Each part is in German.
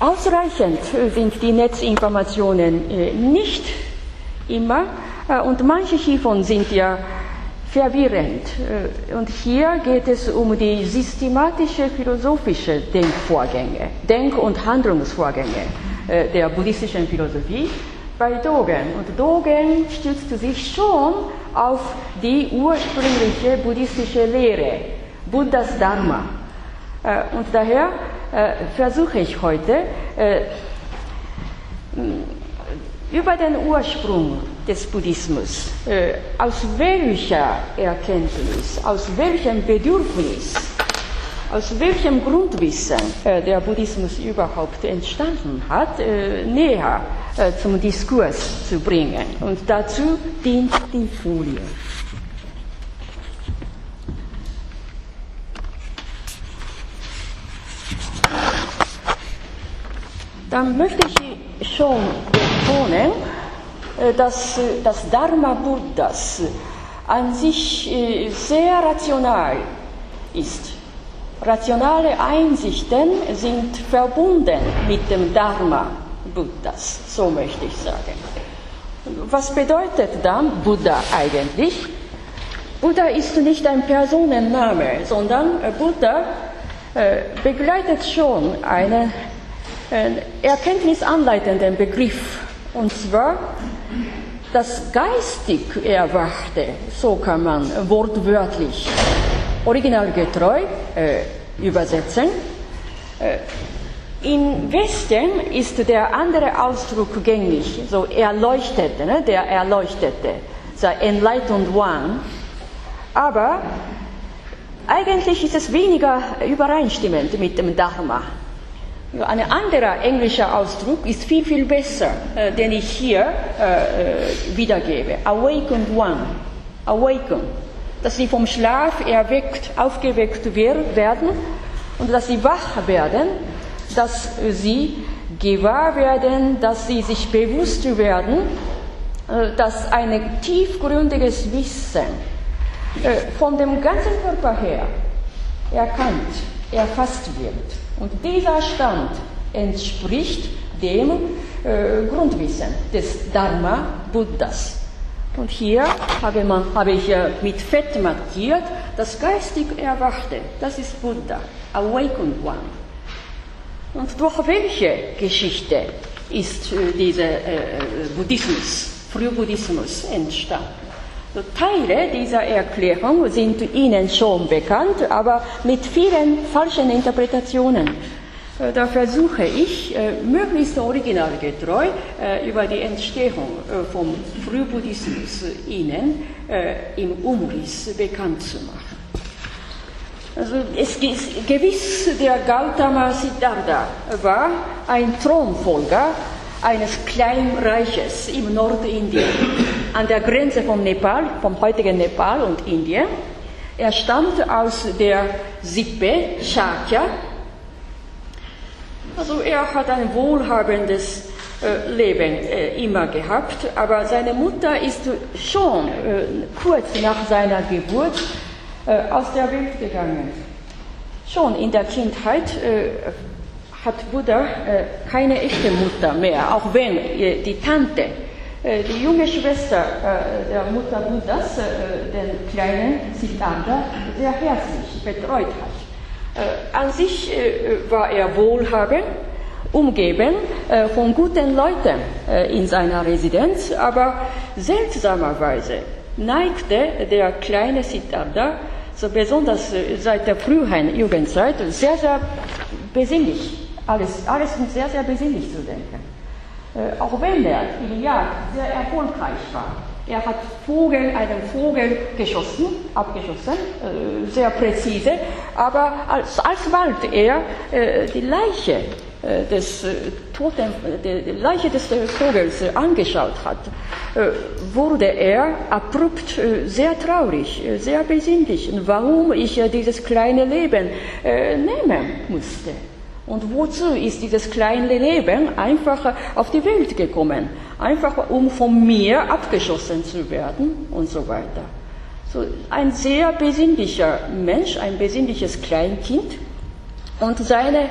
Ausreichend sind die Netzinformationen äh, nicht immer äh, und manche hiervon sind ja verwirrend. Äh, und hier geht es um die systematische philosophische Denkvorgänge, Denk- und Handlungsvorgänge der buddhistischen Philosophie bei Dogen. Und Dogen stützt sich schon auf die ursprüngliche buddhistische Lehre, Buddhas Dharma. Und daher versuche ich heute über den Ursprung des Buddhismus, äh, aus welcher Erkenntnis, aus welchem Bedürfnis, aus welchem Grundwissen äh, der Buddhismus überhaupt entstanden hat, äh, näher äh, zum Diskurs zu bringen. Und dazu dient die Folie. Dann möchte ich schon betonen, äh, dass äh, das Dharma Buddhas an sich äh, sehr rational ist. Rationale Einsichten sind verbunden mit dem Dharma Buddhas, so möchte ich sagen. Was bedeutet dann Buddha eigentlich? Buddha ist nicht ein Personenname, sondern Buddha begleitet schon einen erkenntnisanleitenden Begriff, und zwar das geistig Erwachte, so kann man wortwörtlich originalgetreu äh, übersetzen. Äh, Im Westen ist der andere Ausdruck gängig, so Erleuchtete, ne? der Erleuchtete, der Enlightened One. Aber eigentlich ist es weniger übereinstimmend mit dem Dharma. Ein anderer englischer Ausdruck ist viel, viel besser, äh, den ich hier äh, äh, wiedergebe. Awakened One. Awaken. Dass sie vom Schlaf erweckt, aufgeweckt werden und dass sie wach werden, dass sie gewahr werden, dass sie sich bewusst werden, äh, dass ein tiefgründiges Wissen äh, von dem ganzen Körper her erkannt, erfasst wird. Und dieser Stand entspricht dem äh, Grundwissen des Dharma Buddhas. Und hier habe, man, habe ich äh, mit Fett markiert, das geistig Erwachte, das ist Buddha, Awakened One. Und durch welche Geschichte ist äh, dieser äh, Buddhismus, Frühbuddhismus entstanden? Teile dieser Erklärung sind Ihnen schon bekannt, aber mit vielen falschen Interpretationen. Äh, da versuche ich, äh, möglichst originalgetreu äh, über die Entstehung vom Frühbuddhismus Ihnen im Umriss bekannt zu machen. Also es ist gewiss, der Gautama Siddhartha war ein Thronfolger eines Kleinreiches im Nordindien, an der Grenze von Nepal, vom heutigen Nepal und Indien. Er stammt aus der Sippe Shakya. Also er hat ein wohlhabendes äh, Leben äh, immer gehabt, aber seine Mutter ist schon äh, kurz nach seiner Geburt äh, aus der Welt gegangen. Schon in der Kindheit äh, hat Buddha äh, keine echte Mutter mehr, auch wenn äh, die Tante, äh, die junge Schwester der Mutter Buddhas, den kleinen Siddhartha, sehr herzlich betreut hat. An sich war er wohlhabend, umgeben von guten Leuten in seiner Residenz, aber seltsamerweise neigte der kleine Siddhartha, so besonders seit der frühen Jugendzeit, sehr, sehr besinnlich alles, alles sehr, sehr besinnlich zu denken. Äh, auch wenn er in Jagd sehr erfolgreich war. Er hat Vogel, einen Vogel geschossen, abgeschossen, äh, sehr präzise, aber als, alsbald er äh, die Leiche äh, des äh, Toten, die Leiche des äh, Vogels angeschaut hat, wurde er abrupt sehr traurig, sehr besinnlich, warum ich dieses kleine Leben nehmen musste. Und wozu ist dieses kleine Leben einfach auf die Welt gekommen? Einfach um von mir abgeschossen zu werden und so weiter. So ein sehr besinnlicher Mensch, ein besinnliches Kleinkind. Und seine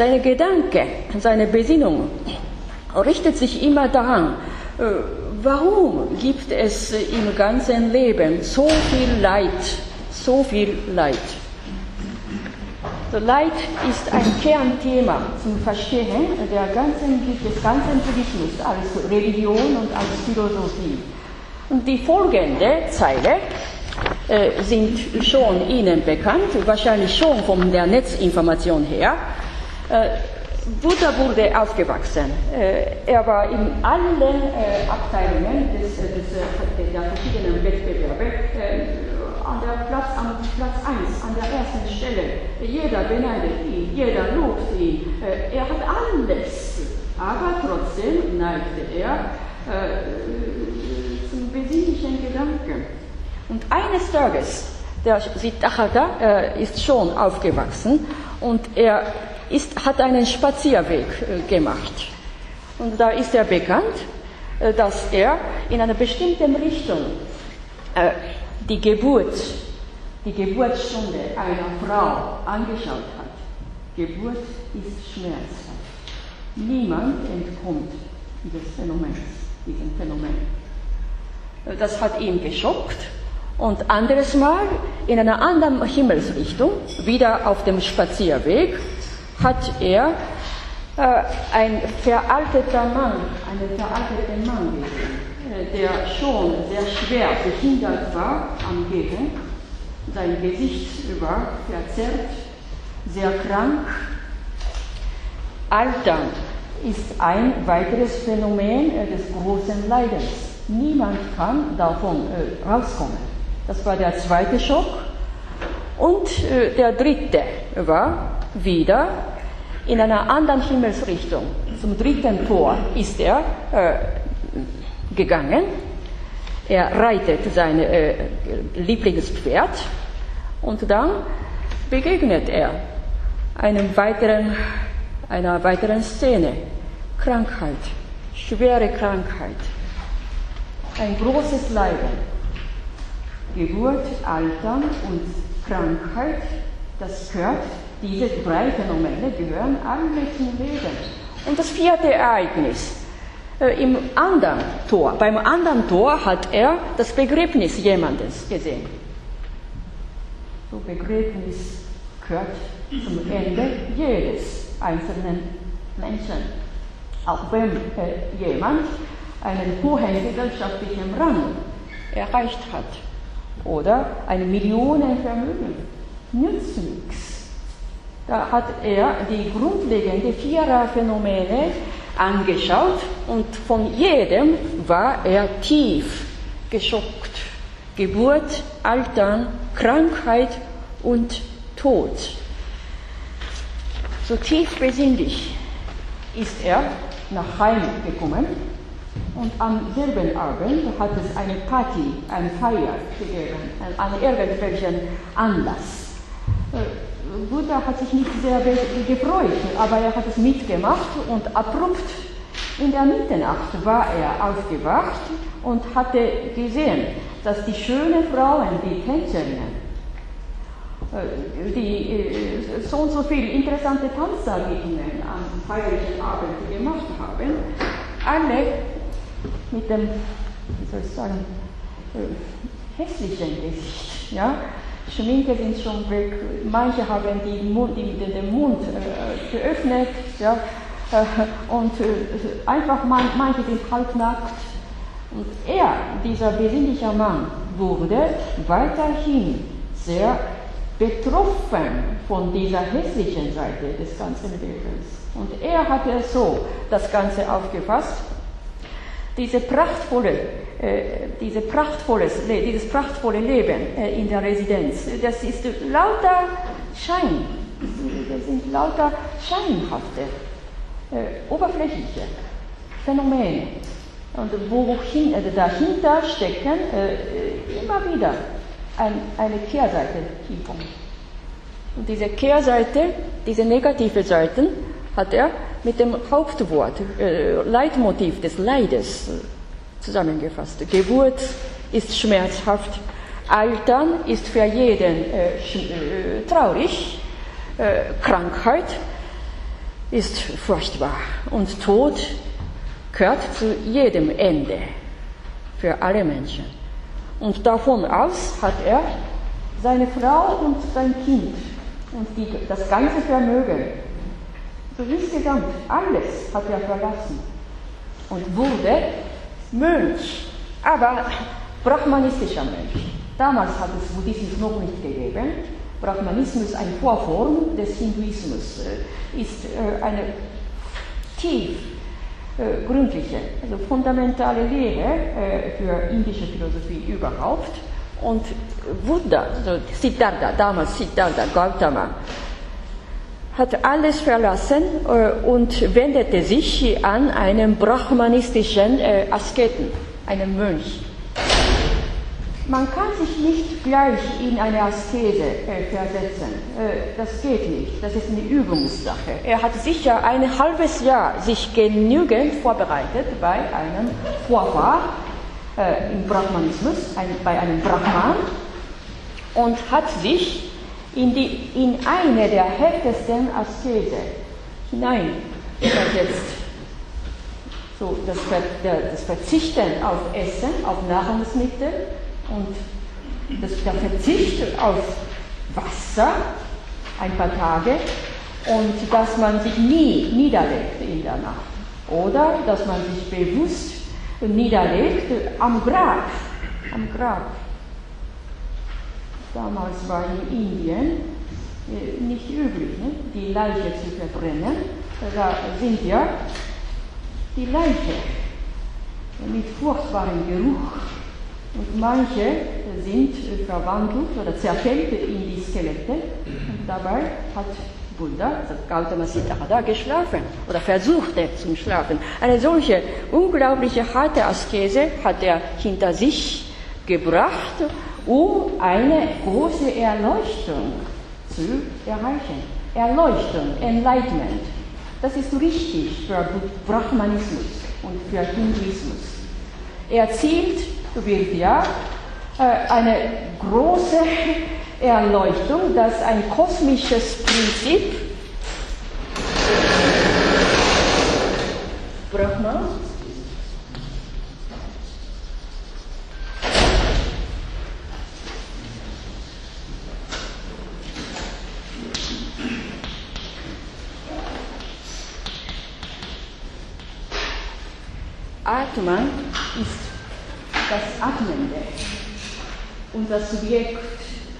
seine Gedanke, seine Besinnung richtet sich immer daran, äh, warum gibt es im ganzen Leben so viel Leid, so viel Leid. So Leid ist ein Kernthema zum Verstehen der ganzen, des ganzen Buddhismus als Religion und als Philosophie. Und die folgende Zeile äh, sind schon Ihnen bekannt, wahrscheinlich schon von der Netzinformation her. Äh, Buddha wurde aufgewachsen. Äh, er war in allen äh, Abteilungen des, äh, des, äh, der verschiedenen Wettbewerbe an der Platz, an Platz 1, an der ersten Stelle. Jeder beneidet ihn, jeder lobt ihn. er hat alles, aber trotzdem neigte er zum besinnlichen Gedanken. Und eines Tages, der Siddhartha ist schon aufgewachsen und er ist, hat einen Spazierweg äh, gemacht. Und da ist er bekannt, äh, dass er in einer bestimmten Richtung äh, die Geburt, die Geburtsstunde einer Frau angeschaut hat. Geburt ist schmerzhaft. Niemand entkommt dieses Phänomens, diesem Phänomen. Das hat ihn geschockt und anderes Mal in einer anderen Himmelsrichtung, wieder auf dem Spazierweg, hat er äh, ein veralteter Mann, einen veralteten Mann gesehen, der schon sehr schwer behindert war am Gehen. Sein Gesicht war verzerrt, sehr krank. Altern ist ein weiteres Phänomen äh, des großen Leidens. Niemand kann davon äh, rauskommen. Das war der zweite Schock. Und äh, der dritte war wieder in einer anderen Himmelsrichtung. Zum dritten Tor ist er äh, gegangen. Er reitet sein äh, Lieblingspferd und dann begegnet er einem weiteren, einer weiteren Szene. Krankheit, schwere Krankheit, ein großes Leiden. Geburt, Altern und Krankheit, das gehört diese drei Phänomene gehören alle zum Leben. Und das vierte Ereignis. Äh, Im anderen Tor, beim anderen Tor hat er das Begräbnis jemandes gesehen. So Begräbnis gehört zum Ende jedes einzelnen Menschen. Auch wenn äh, jemand einen hohen gesellschaftlichen Rang erreicht hat oder ein Millionenvermögen, nützt nichts da hat er die grundlegenden Viererphänomene angeschaut und von jedem war er tief geschockt. Geburt, Altern, Krankheit und Tod. So tief besinnlich ist er nach Heim gekommen und am selben Abend hat es eine Party, eine Feier gegeben, an irgendwelchen Anlass. Buddha hat sich nicht sehr gefreut, aber er hat es mitgemacht und abrupt in der Mitternacht war er aufgewacht und hatte gesehen, dass die schönen Frauen, die Tänzerinnen, äh, die äh, so und so viele interessante Tanzdarbietungen am feierlichen Abend gemacht haben, alle mit dem, wie soll ich sagen, äh, hässlichen Gesicht, ja, Schminke sind schon weg, manche haben die Mund, die, den Mund äh, geöffnet, ja, äh, und äh, einfach man, manche sind halbnackt. Und er, dieser besinnliche Mann, wurde weiterhin sehr betroffen von dieser hässlichen Seite des ganzen Lebens. Und er hatte so das Ganze aufgefasst, diese prachtvolle äh, diese prachtvolles, dieses prachtvolle Leben äh, in der Residenz, das ist lauter Schein. Das sind lauter scheinhafte, äh, oberflächliche Phänomene. Und wohin, dahinter stecken immer wieder ein, eine Kehrseite. Und diese Kehrseite, diese negative Seiten, hat er mit dem Hauptwort, äh, Leitmotiv des Leides zusammengefasst. Geburt ist schmerzhaft, Altern ist für jeden äh, äh, traurig, äh, Krankheit ist furchtbar und Tod gehört zu jedem Ende für alle Menschen. Und davon aus hat er seine Frau und sein Kind und die, das ganze Vermögen, so insgesamt alles hat er verlassen und wurde Mönch, aber brahmanistischer Mönch. Damals hat es Buddhismus noch nicht gegeben. Brahmanismus, eine Vorform des Hinduismus, äh, ist äh, eine tief äh, gründliche, also fundamentale Lehre für indische Philosophie überhaupt. Und Buddha, also Siddhartha, damals Siddhartha Gautama, hat alles verlassen und wendete sich an einen brahmanistischen Asketen, einen Mönch. Man kann sich nicht gleich in eine Askese äh, versetzen. Äh, das geht nicht. Das ist eine Übungssache. Er hat sicher ein halbes Jahr sich genügend vorbereitet bei einem Vorfahr äh, im Brahmanismus, bei einem Brahman und hat sich in, die, in eine der heftigsten Askese hineinversetzt. So, das, das Verzichten auf Essen, auf Nahrungsmittel, und das, der Verzicht auf Wasser ein paar Tage und dass man sich nie niederlegt in der Nacht oder dass man sich bewusst niederlegt am Grab, am Grab. Damals war in Indien äh, nicht üblich, ne? die Leiche zu verbrennen. Da sind ja die Leiche mit furchtbarem Geruch und manche sind verwandelt oder zerfällt in die Skelette. Und dabei hat Buddha, Gautama Siddhartha, geschlafen oder versuchte zum Schlafen. Eine solche unglaubliche harte Askese hat er hinter sich gebracht, um eine große Erleuchtung zu erreichen. Erleuchtung, Enlightenment. Das ist wichtig für Brahmanismus und für Hinduismus. Er zielt ja äh, eine große Erleuchtung, dass ein kosmisches Prinzip Brahma Atman ist das Atmende. Unser Subjekt,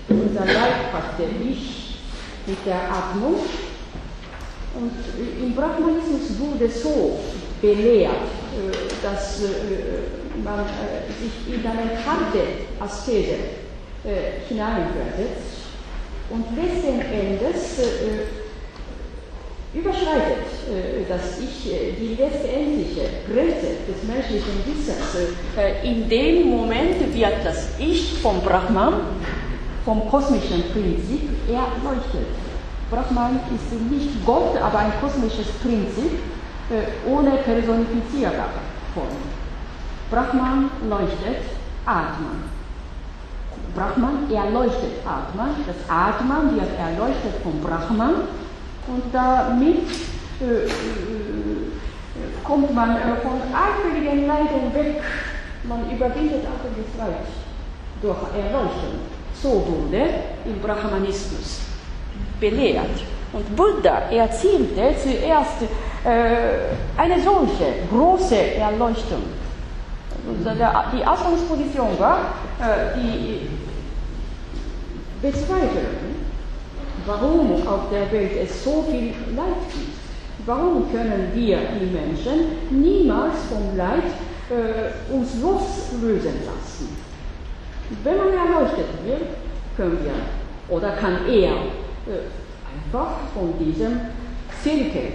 unser leibhafte Ich mit der Atmung. Und im Brahmanismus wurde so belehrt, äh, dass äh, man äh, sich in eine harte Askese hineinversetzt und letzten Endes überschreitet äh, das Ich äh, die letztendliche Grenze des menschlichen Wissens. Äh, in dem Moment wird das Ich vom Brahman, vom kosmischen Prinzip erleuchtet. Brahman ist nicht Gott, aber ein kosmisches Prinzip ohne personifizierbare Form. Brahman leuchtet Atman. Brahman erleuchtet Atman. Das Atman wird erleuchtet vom Brahman und damit äh, äh, kommt man äh, von allfälligen Leiden weg. Man überwindet allfälliges Leid durch Erleuchtung. So wurde im Brahmanismus belehrt. Und Buddha erzielte zuerst äh, eine solche große Erleuchtung. Also die Ausgangsposition war äh, die Bezweiflung warum auf der Welt es so viel Leid gibt. Warum können wir, die Menschen, niemals vom Leid äh, uns loslösen lassen? Wenn man erleuchtet wird, können wir oder kann er äh, einfach von diesem Zirkel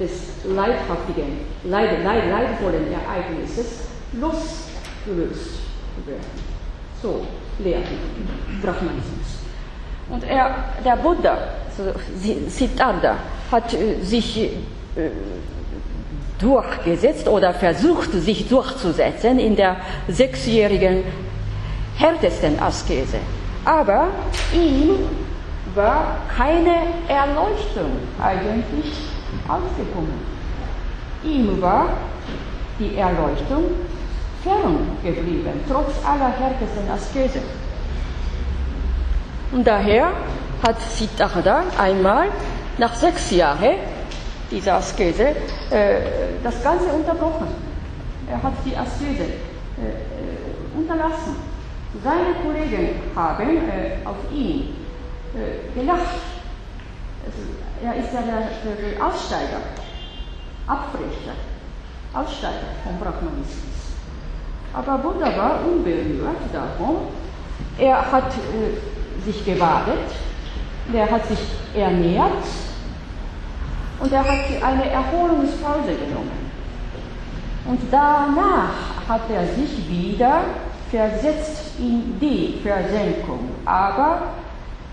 des leidhaftigen, leid, leid, leidvollen Ereignisses losgelöst werden. So lehrt Brahmanismus. Und er, der Buddha, Siddhartha, hat äh, sich äh, durchgesetzt oder versucht, sich durchzusetzen in der sechsjährigen härtesten Askese. Aber ihm war keine Erleuchtung eigentlich ausgekommen. Ihm war die Erleuchtung fern geblieben, trotz aller härtesten Askese. Und daher hat Siddhartha einmal nach sechs Jahren dieser Askese äh, das Ganze unterbrochen. Er hat die Askese äh, äh unterlassen. Seine Kollegen haben äh, auf ihn äh, gelacht. Also, er ist ja der, der Aussteiger, Abbrecher, Aussteiger vom Brahmanismus. Aber wunderbar unberührt davon. Er hat äh, sich gebadet, er hat sich ernährt und er hat eine Erholungspause genommen. Und danach hat er sich wieder versetzt in die Versenkung, aber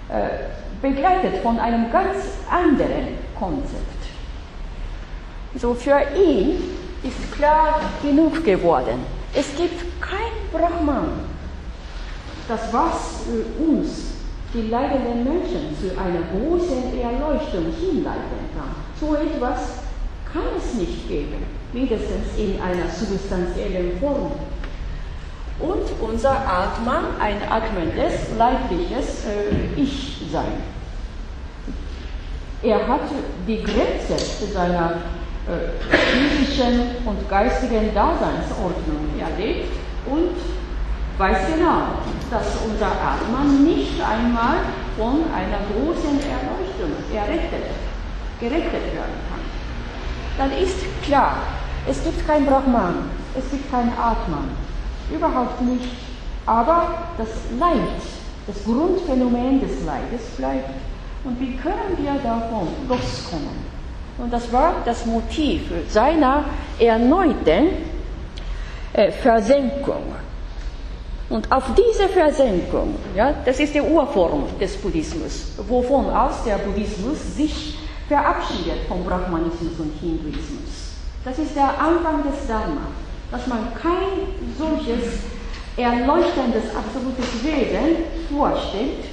äh, begleitet von einem ganz anderen Konzept. So für ihn ist klar genug geworden. Es gibt kein Brahman, das was uns, die leidenden Menschen, zu einer großen Erleuchtung hinleiten kann. So etwas kann es nicht geben, mindestens in einer substanziellen Form. Und unser Atman, ein atmendes, leibliches äh, Ich-Sein. Er hat die Grenze seiner äh, physischen und geistigen Daseinsordnung erlebt und weiß genau, dass unser Atman nicht einmal von einer großen Erleuchtung errettet, gerettet werden kann. Dann ist klar, es gibt kein Brahman, es gibt kein Atman, überhaupt nicht. Aber das Leid, das Grundphänomen des Leides bleibt. Und wie können wir davon loskommen? Und das war das Motiv seiner erneuten äh, Versenkung. Und auf diese Versenkung, ja, das ist die Urform des Buddhismus, wovon aus der Buddhismus sich verabschiedet vom Brahmanismus und Hinduismus. Das ist der Anfang des Dharma, dass man kein solches erleuchtendes absolutes Wesen vorstellt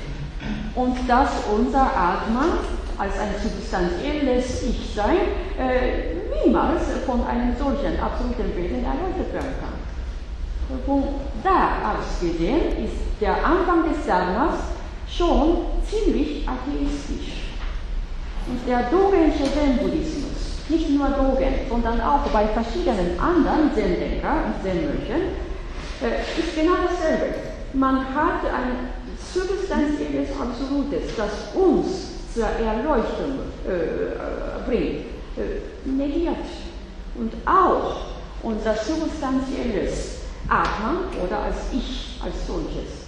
und dass unser Atman als ein substanzielles Ich-Sein äh, niemals von einem solchen absoluten Wesen erläutert werden kann. Von da aus gesehen ist der Anfang des Dharmas schon ziemlich atheistisch. Und der Dogensche Zen-Buddhismus, nicht nur Dogen, sondern auch bei verschiedenen anderen Zen-Denker und Zen-Mönchen, äh, ist genau dasselbe. Man hat ein substanzielles Absolutes, das uns zur Erleuchtung äh, bringt, äh, negiert. Und auch unser substanzielles Atmen oder als Ich als solches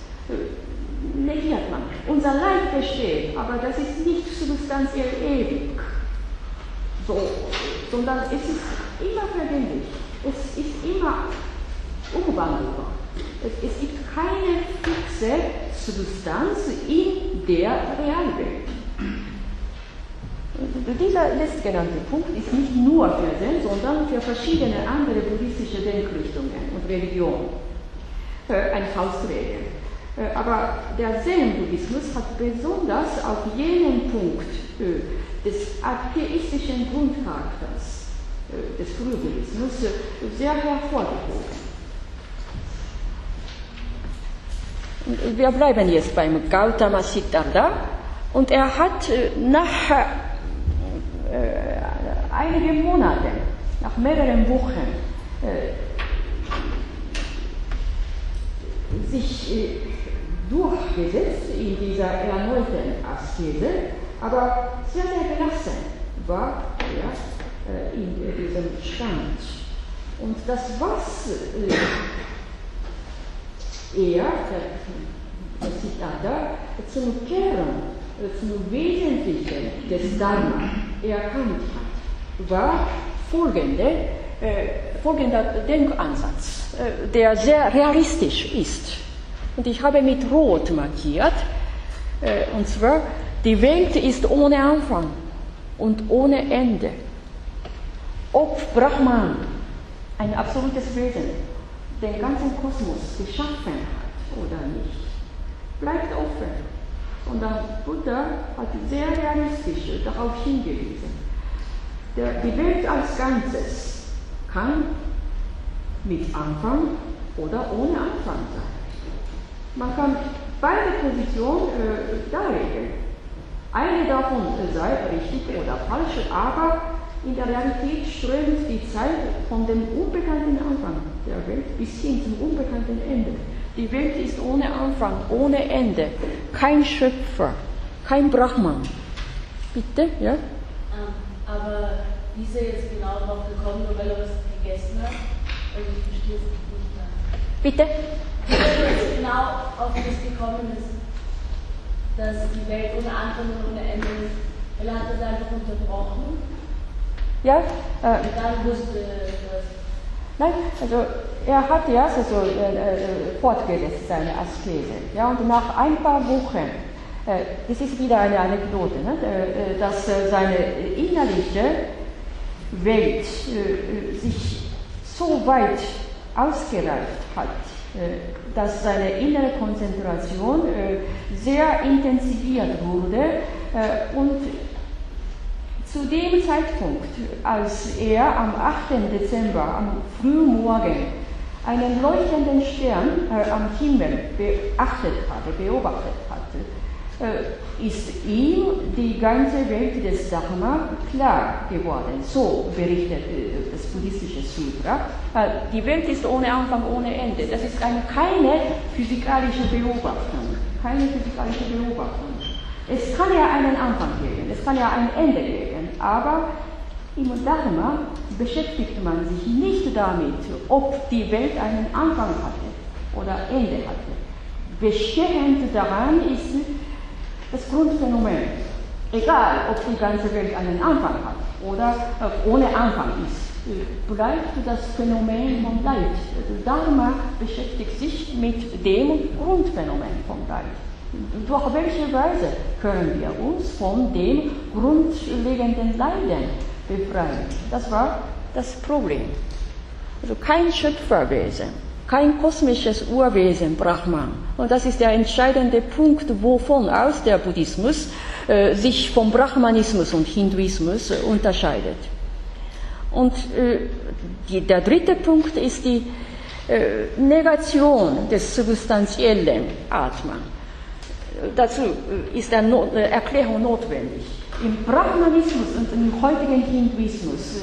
negiert man. Unser Leid besteht, aber das ist nicht substanziell ewig, so, sondern es ist immer vergänglich. Es ist immer umwandelbar. Es, es gibt keine fixe Substanz in der Realwelt. Dieser letztgenannte Punkt ist nicht nur für Zen, sondern für verschiedene andere buddhistische Denkrichtungen und Religionen äh, ein Faustregel. Äh, aber der Zen-Buddhismus hat besonders auf jenen Punkt äh, des atheistischen Grundcharakters des Frühbuddhismus sehr hervorgehoben. Wir bleiben jetzt beim Gautama Siddhartha und er hat nach äh, einige Monate, nach mehreren Wochen, äh, sich äh, durchgesetzt in dieser erneuten Askese, aber sehr, sehr gelassen war er äh, in diesem Stand. Und das, was äh, er, der Siddhartha, zum Kern zum Wesentlichen des Dharma erkannt hat, war folgende, äh, folgender Denkansatz, äh, der sehr realistisch ist. Und ich habe mit Rot markiert, äh, und zwar, die Welt ist ohne Anfang und ohne Ende. Ob Brahman, ein absolutes Wesen, den ganzen Kosmos geschaffen hat oder nicht, bleibt offen. Und der Buddha hat sehr realistisch darauf hingewiesen. Der, die Welt als Ganzes kann mit Anfang oder ohne Anfang sein. Man kann beide Positionen äh, darlegen. Eine davon sei richtig oder falsch, aber in der Realität strömt die Zeit von dem unbekannten Anfang der Welt bis hin zum unbekannten Ende. Die Welt ist ohne Anfang, ohne Ende, kein Schöpfer, kein Brahman. Bitte, ja? Ähm, aber wie ist er jetzt genau drauf gekommen, nur weil er was gegessen hat? Also ich verstehe es nicht mehr. Bitte? Wie er jetzt genau auf das gekommen ist, dass die Welt ohne Anfang und ohne Ende ist. Weil er hat das einfach unterbrochen Ja? Äh, und dann wusste dass Nein, also er hat ja also, äh, äh, fortgesetzt seine Askese. Ja, und nach ein paar Wochen, äh, das ist wieder eine Anekdote, ne, äh, äh, dass äh, seine innerliche Welt äh, sich so weit ausgereift hat, äh, dass seine innere Konzentration äh, sehr intensiviert wurde äh, und zu dem Zeitpunkt, als er am 8. Dezember, am frühen Morgen, einen leuchtenden Stern äh, am Himmel beachtet hatte, beobachtet hatte, äh, ist ihm die ganze Welt des Dharma klar geworden. So berichtet äh, das buddhistische Sutra. Äh, die Welt ist ohne Anfang, ohne Ende. Das ist eine, keine physikalische Beobachtung. Keine physikalische Beobachtung. Es kann ja einen Anfang geben, es kann ja ein Ende geben, aber im Dharma beschäftigt man sich nicht damit, ob die Welt einen Anfang hatte oder Ende hatte. Bestehend daran ist das Grundphänomen. Egal, ob die ganze Welt einen Anfang hat oder äh, ohne Anfang ist, bleibt das Phänomen vom Leid. Dharma beschäftigt sich mit dem Grundphänomen vom Leid. Durch welche Weise können wir uns von dem grundlegenden Leiden befreien? Das war das Problem. Also kein Schöpferwesen, kein kosmisches Urwesen, Brahman. Und das ist der entscheidende Punkt, wovon aus der Buddhismus äh, sich vom Brahmanismus und Hinduismus äh, unterscheidet. Und äh, die, der dritte Punkt ist die äh, Negation des substanziellen Atman dazu ist eine Erklärung notwendig. Im Brahmanismus und im heutigen Hinduismus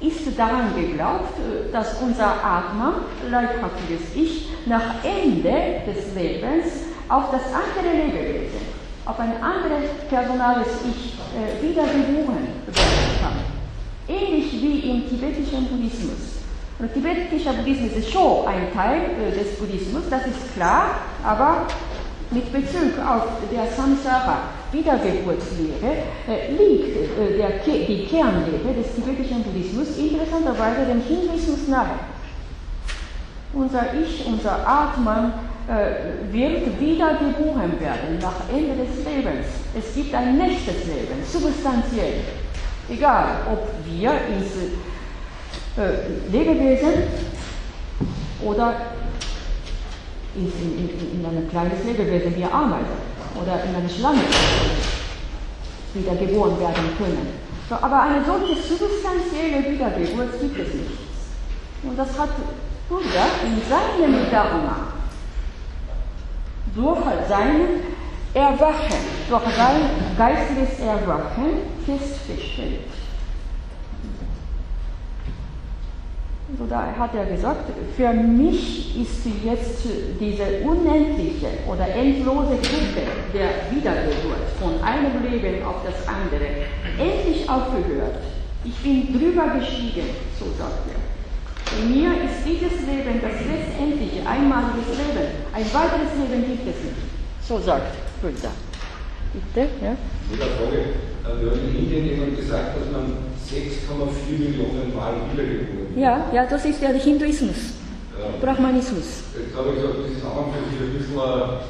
ist daran geglaubt, dass unser Atma, leibhaftiges Ich, nach Ende des Lebens auf das andere Lebewesen, auf ein anderes personales Ich äh, wieder geboren werden kann. Ähnlich wie im tibetischen Buddhismus. Tibetischer Buddhismus ist schon ein Teil äh, des Buddhismus, das ist klar, aber mit Bezug auf der Samsara Wiedergeburtslehre äh, liegt äh, der, die Kernlehre des tibetischen Buddhismus interessanterweise dem Hinduismus nahe. Unser Ich, unser Atman äh, wird wiedergeboren werden nach Ende des Lebens. Es gibt ein nächstes Leben, substanziell. Egal, ob wir ins äh, Lebewesen oder in, in, in ein kleines Lebewesen wie Ameise oder in eine Schlange wieder geboren werden können. So, aber eine solche substanzielle Wiedergeburt gibt es nicht. Und das hat Buddha in seinem Dharma durch sein Erwachen, durch sein geistiges Erwachen festgestellt. So da hat er gesagt, für mich ist jetzt diese unendliche oder endlose Kette der Wiedergeburt von einem Leben auf das andere endlich aufgehört. Ich bin drüber gestiegen, so sagt er. In mir ist dieses Leben das letztendliche, einmalige Leben. Ein weiteres Leben gibt es nicht. So sagt Buddha. Bitte, ja? Mit der Frage, wir haben in Indien jemand gesagt, dass man 6,4 Millionen Mal wiedergeboren Ja, ja, das ist der Hinduismus, Ja. Brahmanismus. Jetzt habe ich gesagt, das ist auch für ein bisschen eine,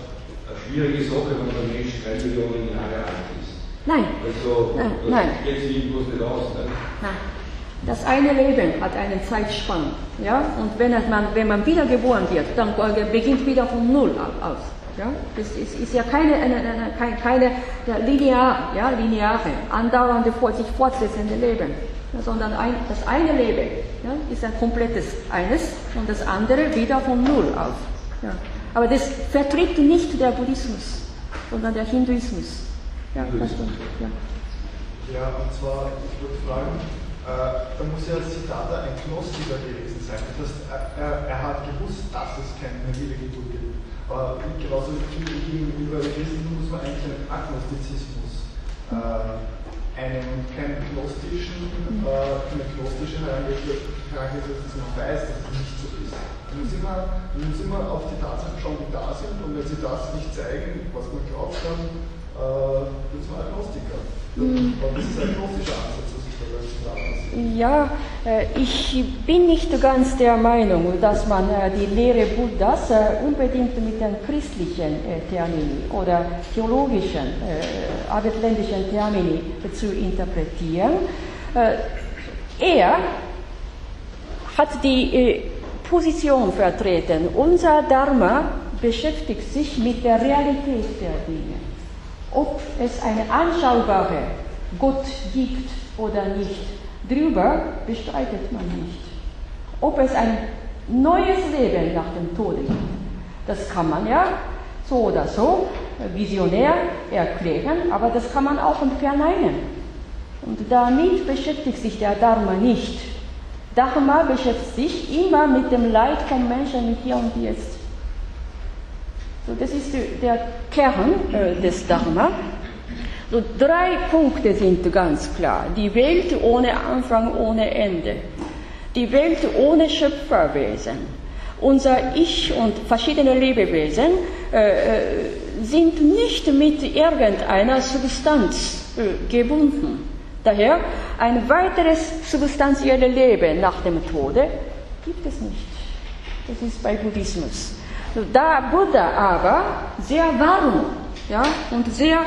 eine schwierige Sache, wenn der Mensch 3 Millionen Jahre alt ist. Nein, Also, Nein, das nein. geht sich irgendwas nicht aus. Ne? nein. Das eine Leben hat einen Zeitspann. Ja? Und wenn, man, wenn man wiedergeboren wird, dann beginnt wieder von Null aus. Ja? Das ist, ist ja keine, eine, eine, keine, keine ja, linear, ja, lineare, andauernde, sich fortsetzende Leben, ja, sondern ein, das eine Leben ja, ist ein komplettes eines und das andere wieder von Null auf. Ja. Aber das vertritt nicht der Buddhismus, sondern der Hinduismus. Ja, das stimmt. Ja. ja, und zwar, ich würde fragen, äh, da muss ja Siddhartha ein Gnostiker gewesen sein. Das heißt, er, er, hat gewusst, dass es keine Wiedergeburt gibt. Aber genauso gegenüber Christen muss man eigentlich einen Agnostizismus äh, einen keinen gnostischen, äh, keine gnostische Herangehensweise, dass man weiß, dass es nicht so ist. Nun sind, wir, nun sind wir auf die Tatsachen schauen, die da sind, und wenn sie das nicht zeigen, was man glaubt, dann äh, wird man Agnostiker. Mhm. Und das ist ein gnostischer Ansatz, Ja, äh, ich bin nicht ganz der Meinung, dass man äh, die Lehre Buddhas äh, unbedingt mit den christlichen Termini oder theologischen, abendländischen Termini zu interpretieren. Er hat die Position vertreten. Unser Dharma beschäftigt sich mit der Realität der Dinge. Ob es eine anschaubare Gott gibt oder nicht, darüber bestreitet man nicht. Ob es ein neues Leben nach dem Tode gibt, das kann man ja so oder so visionär erklären, aber das kann man auch verneinen. Und damit beschäftigt sich der Dharma nicht. Dharma beschäftigt sich immer mit dem Leid von Menschen hier und jetzt. So, das ist der Kern äh, des Dharma. So, drei Punkte sind ganz klar. Die Welt ohne Anfang, ohne Ende. Die Welt ohne Schöpferwesen. Unser Ich und verschiedene Lebewesen äh, äh sind nicht mit irgendeiner Substanz äh, gebunden. Daher ein weiteres substanzielles Leben nach dem Tode gibt es nicht. Das ist bei Buddhismus. Da Buddha aber sehr warm ja, und sehr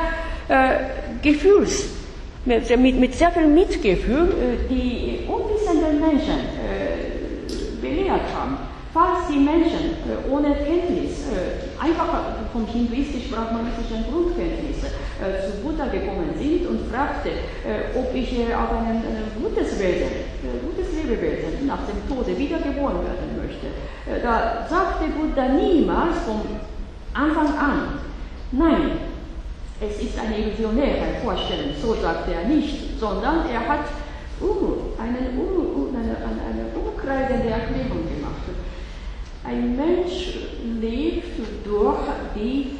äh, Gefühls, mit, mit, mit, sehr viel Mitgefühl äh, die unwissenden Menschen äh, belehrt haben. Falls die Menschen äh, ohne Kenntnis, einfach von hinduistisch-brahmanistischen Grundkenntnissen zu Buddha gekommen sind und fragte, ob ich auf ein gutes Wesen, gutes Lebewesen nach dem Tode wiedergeboren werden möchte, da sagte Buddha niemals von Anfang an, nein, es ist eine illusionäre Vorstellung, so sagte er nicht, sondern er hat um, eine, eine, eine umkreisende Erklärung gemacht. Ein Mensch lebt durch die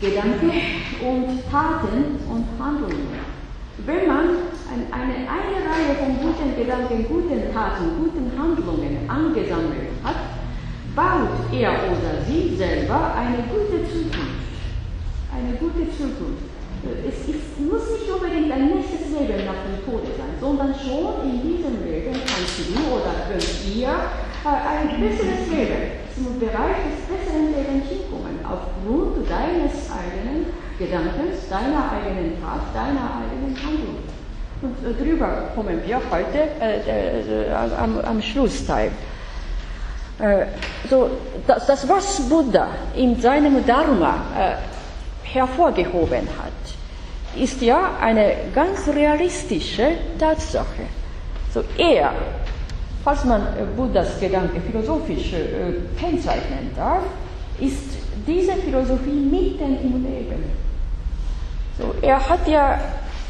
Gedanken und Taten und Handlungen. Wenn man eine, eine Reihe von guten Gedanken, guten Taten, guten Handlungen angesammelt hat, baut er oder sie selber eine gute Zukunft. Eine gute Zukunft. Es ist, muss nicht unbedingt ein nächstes Leben nach dem Tode sein, sondern schon in diesem Leben kannst du oder könnt ihr ein besseres Leben, zum Bereich des besseren Lebens hinkommen, aufgrund deines eigenen Gedankens, deiner eigenen Tat, deiner eigenen Handlung. Und äh, darüber kommen wir heute äh, äh, am, am, Schlussteil. Äh, so, das, das, was Buddha in seinem Dharma äh, hervorgehoben hat, ist ja eine ganz realistische Tatsache. So, er falls man äh, Buddhas Gedanke philosophisch äh, kennzeichnen darf, ist diese Philosophie mitten im Leben. So, er hat ja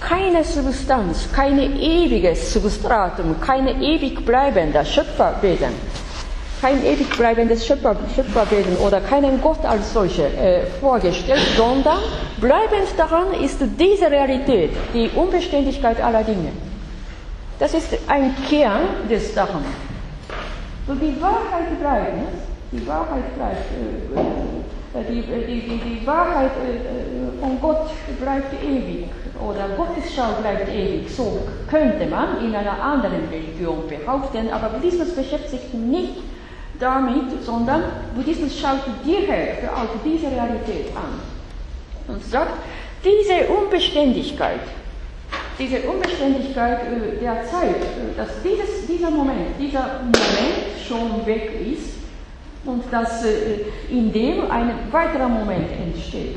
keine Substanz, kein ewiges Substratum, keine ewig bleibende Schöpferwesen, kein ewig bleibendes Schöpfer, Schöpferwesen oder keinen Gott als solche äh, vorgestellt, sondern bleibend daran ist diese Realität, die Unbeständigkeit aller Dinge. Das ist ein Kern des Dharma. So die Wahrheit bleibt, ne? die Wahrheit bleibt, äh, äh die, äh, die, die, die, Wahrheit äh, von Gott bleibt ewig oder Gottes Schau bleibt ewig. So könnte man in einer anderen Religion behaupten, aber Buddhismus beschäftigt nicht damit, sondern Buddhismus schaut direkt auf diese Realität an und sagt, diese Unbeständigkeit, diese Unbeständigkeit äh, der Zeit, äh, dass dieses, dieser Moment, dieser Moment schon weg ist, und dass äh, in dem ein weiterer Moment entsteht,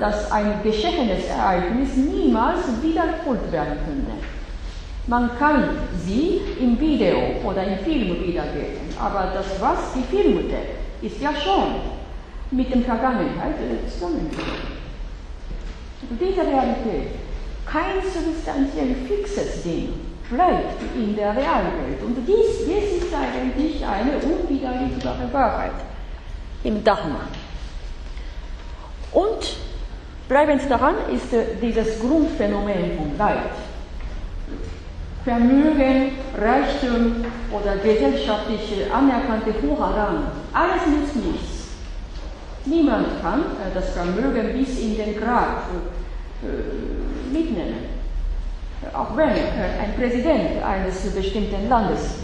dass ein geschehenes Ereignis niemals wiederholt werden könnte. Man kann sie im Video oder im Film wiedergeben, aber das, was die filmte, ist ja schon mit der Vergangenheit zusammengekommen. Diese Realität, kein substanziell fixes Ding, bleibt in der Realwelt. Und dies, dies ist eigentlich eine unwiderlegbare Wahrheit im Dharma. Und bleibend daran ist dieses Grundphänomen von Leid. Vermögen, Reichtum oder gesellschaftliche anerkannte hoher Rang, alles nützt nichts. Niemand kann äh, das Vermögen bis in den Grab äh, mitnehmen. Auch wenn äh, ein Präsident eines bestimmten Landes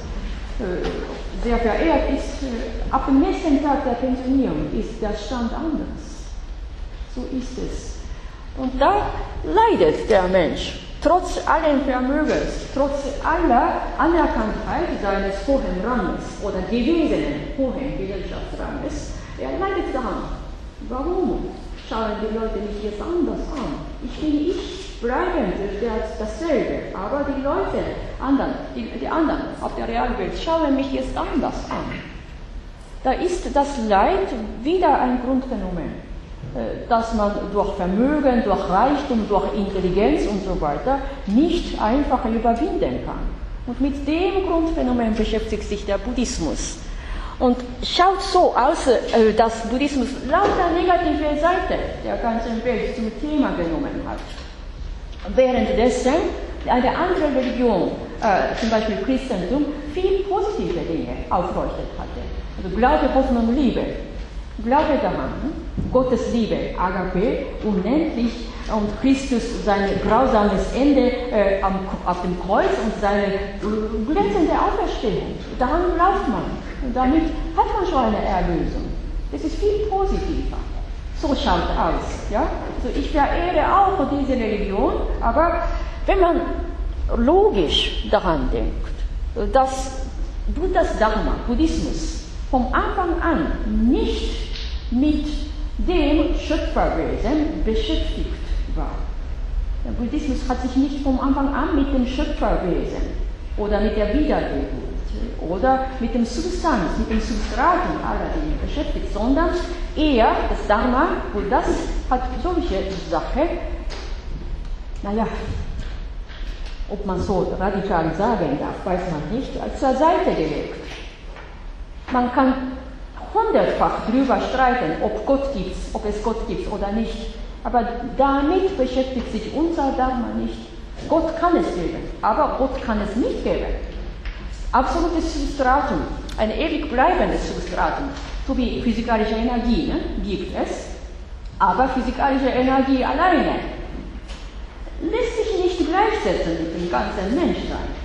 sehr verehrt ist, ab dem nächsten Tag der Pensionierung ist der Stand anders. So ist es. Und da leidet der Mensch, trotz allen Vermögens, trotz aller Anerkanntheit seines hohen Ranges oder gewesenen hohen Gesellschaftsranges, er leidet daran. Warum schauen die Leute mich jetzt anders an? Ich bin ich, bleibend dasselbe, aber die Leute, anderen, die, die anderen auf der Realwelt schauen mich jetzt anders an. Da ist das Leid wieder ein Grundphänomen, dass man durch Vermögen, durch Reichtum, durch Intelligenz und so weiter nicht einfach überwinden kann. Und mit dem Grundphänomen beschäftigt sich der Buddhismus und schaut so aus, äh, dass Buddhismus lauter negative Seite der ganzen Welt zum Thema genommen hat. Währenddessen eine andere Religion, äh, zum Beispiel Christentum, viel positive Dinge aufleuchtet hatte. Also Glaube, Hoffnung, Liebe. Glaube daran? Gottes Liebe, Agape, unendlich und Christus sein grausames Ende äh, am, auf dem Kreuz und seine glänzende Auferstehung. Daran glaubt man. Und damit hat man schon eine Erlösung. Das ist viel positiver. So schaut aus. Ja? Also ich verehre auch diese Religion, aber wenn man logisch daran denkt, dass Buddhas Dharma, Buddhismus, vom Anfang an nicht mit dem Schöpferwesen beschäftigt war. Der Buddhismus hat sich nicht vom Anfang an mit dem Schöpferwesen oder mit der Wiedergeburt oder mit dem Substanz, mit dem Substratum aller Dinge beschäftigt, sondern eher das Dharma, das hat solche Sache, naja, ob man so radikal sagen darf, weiß man nicht, zur Seite gelegt. Man kann hundertfach darüber streiten, ob Gott gibt, ob es Gott gibt oder nicht. Aber damit beschäftigt sich unser Dharma nicht. Gott kann es geben, aber Gott kann es nicht geben absolutes Substratum, ein ewig bleibendes Substratum, so wie physikalische Energie ne, gibt es, aber physikalische Energie alleine lässt sich nicht gleichsetzen mit dem ganzen Menschsein.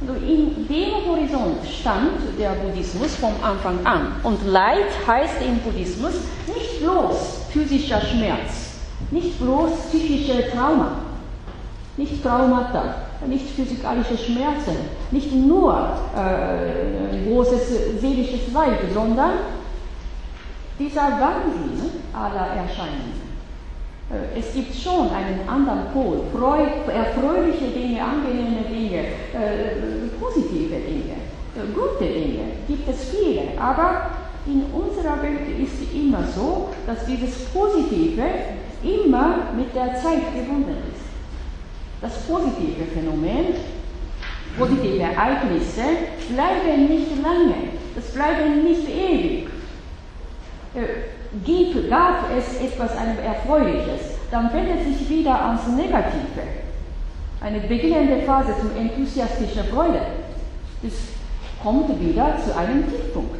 Also in dem Horizont stand der Buddhismus vom Anfang an. Und Leid heißt im Buddhismus nicht bloß physischer Schmerz, nicht bloß psychische Trauma, nicht Traumata, nicht physikalische Schmerzen, nicht nur äh, großes seelisches Leid, sondern dieser ne, aller Erscheinungen. Äh, es gibt schon einen anderen Pol, erfreuliche Dinge, angenehme Dinge, äh, positive Dinge, äh, gute Dinge, gibt es viele, aber in unserer Welt ist es immer so, dass dieses Positive immer mit der Zeit gebunden ist. Das positive Phänomen, positive Ereignisse bleiben nicht lange, das bleiben nicht ewig. Äh, gab es etwas Erfreuliches, dann wendet sich wieder ans Negative. Eine beginnende Phase zum enthusiastischen Freude. Das kommt wieder zu einem Tiefpunkt.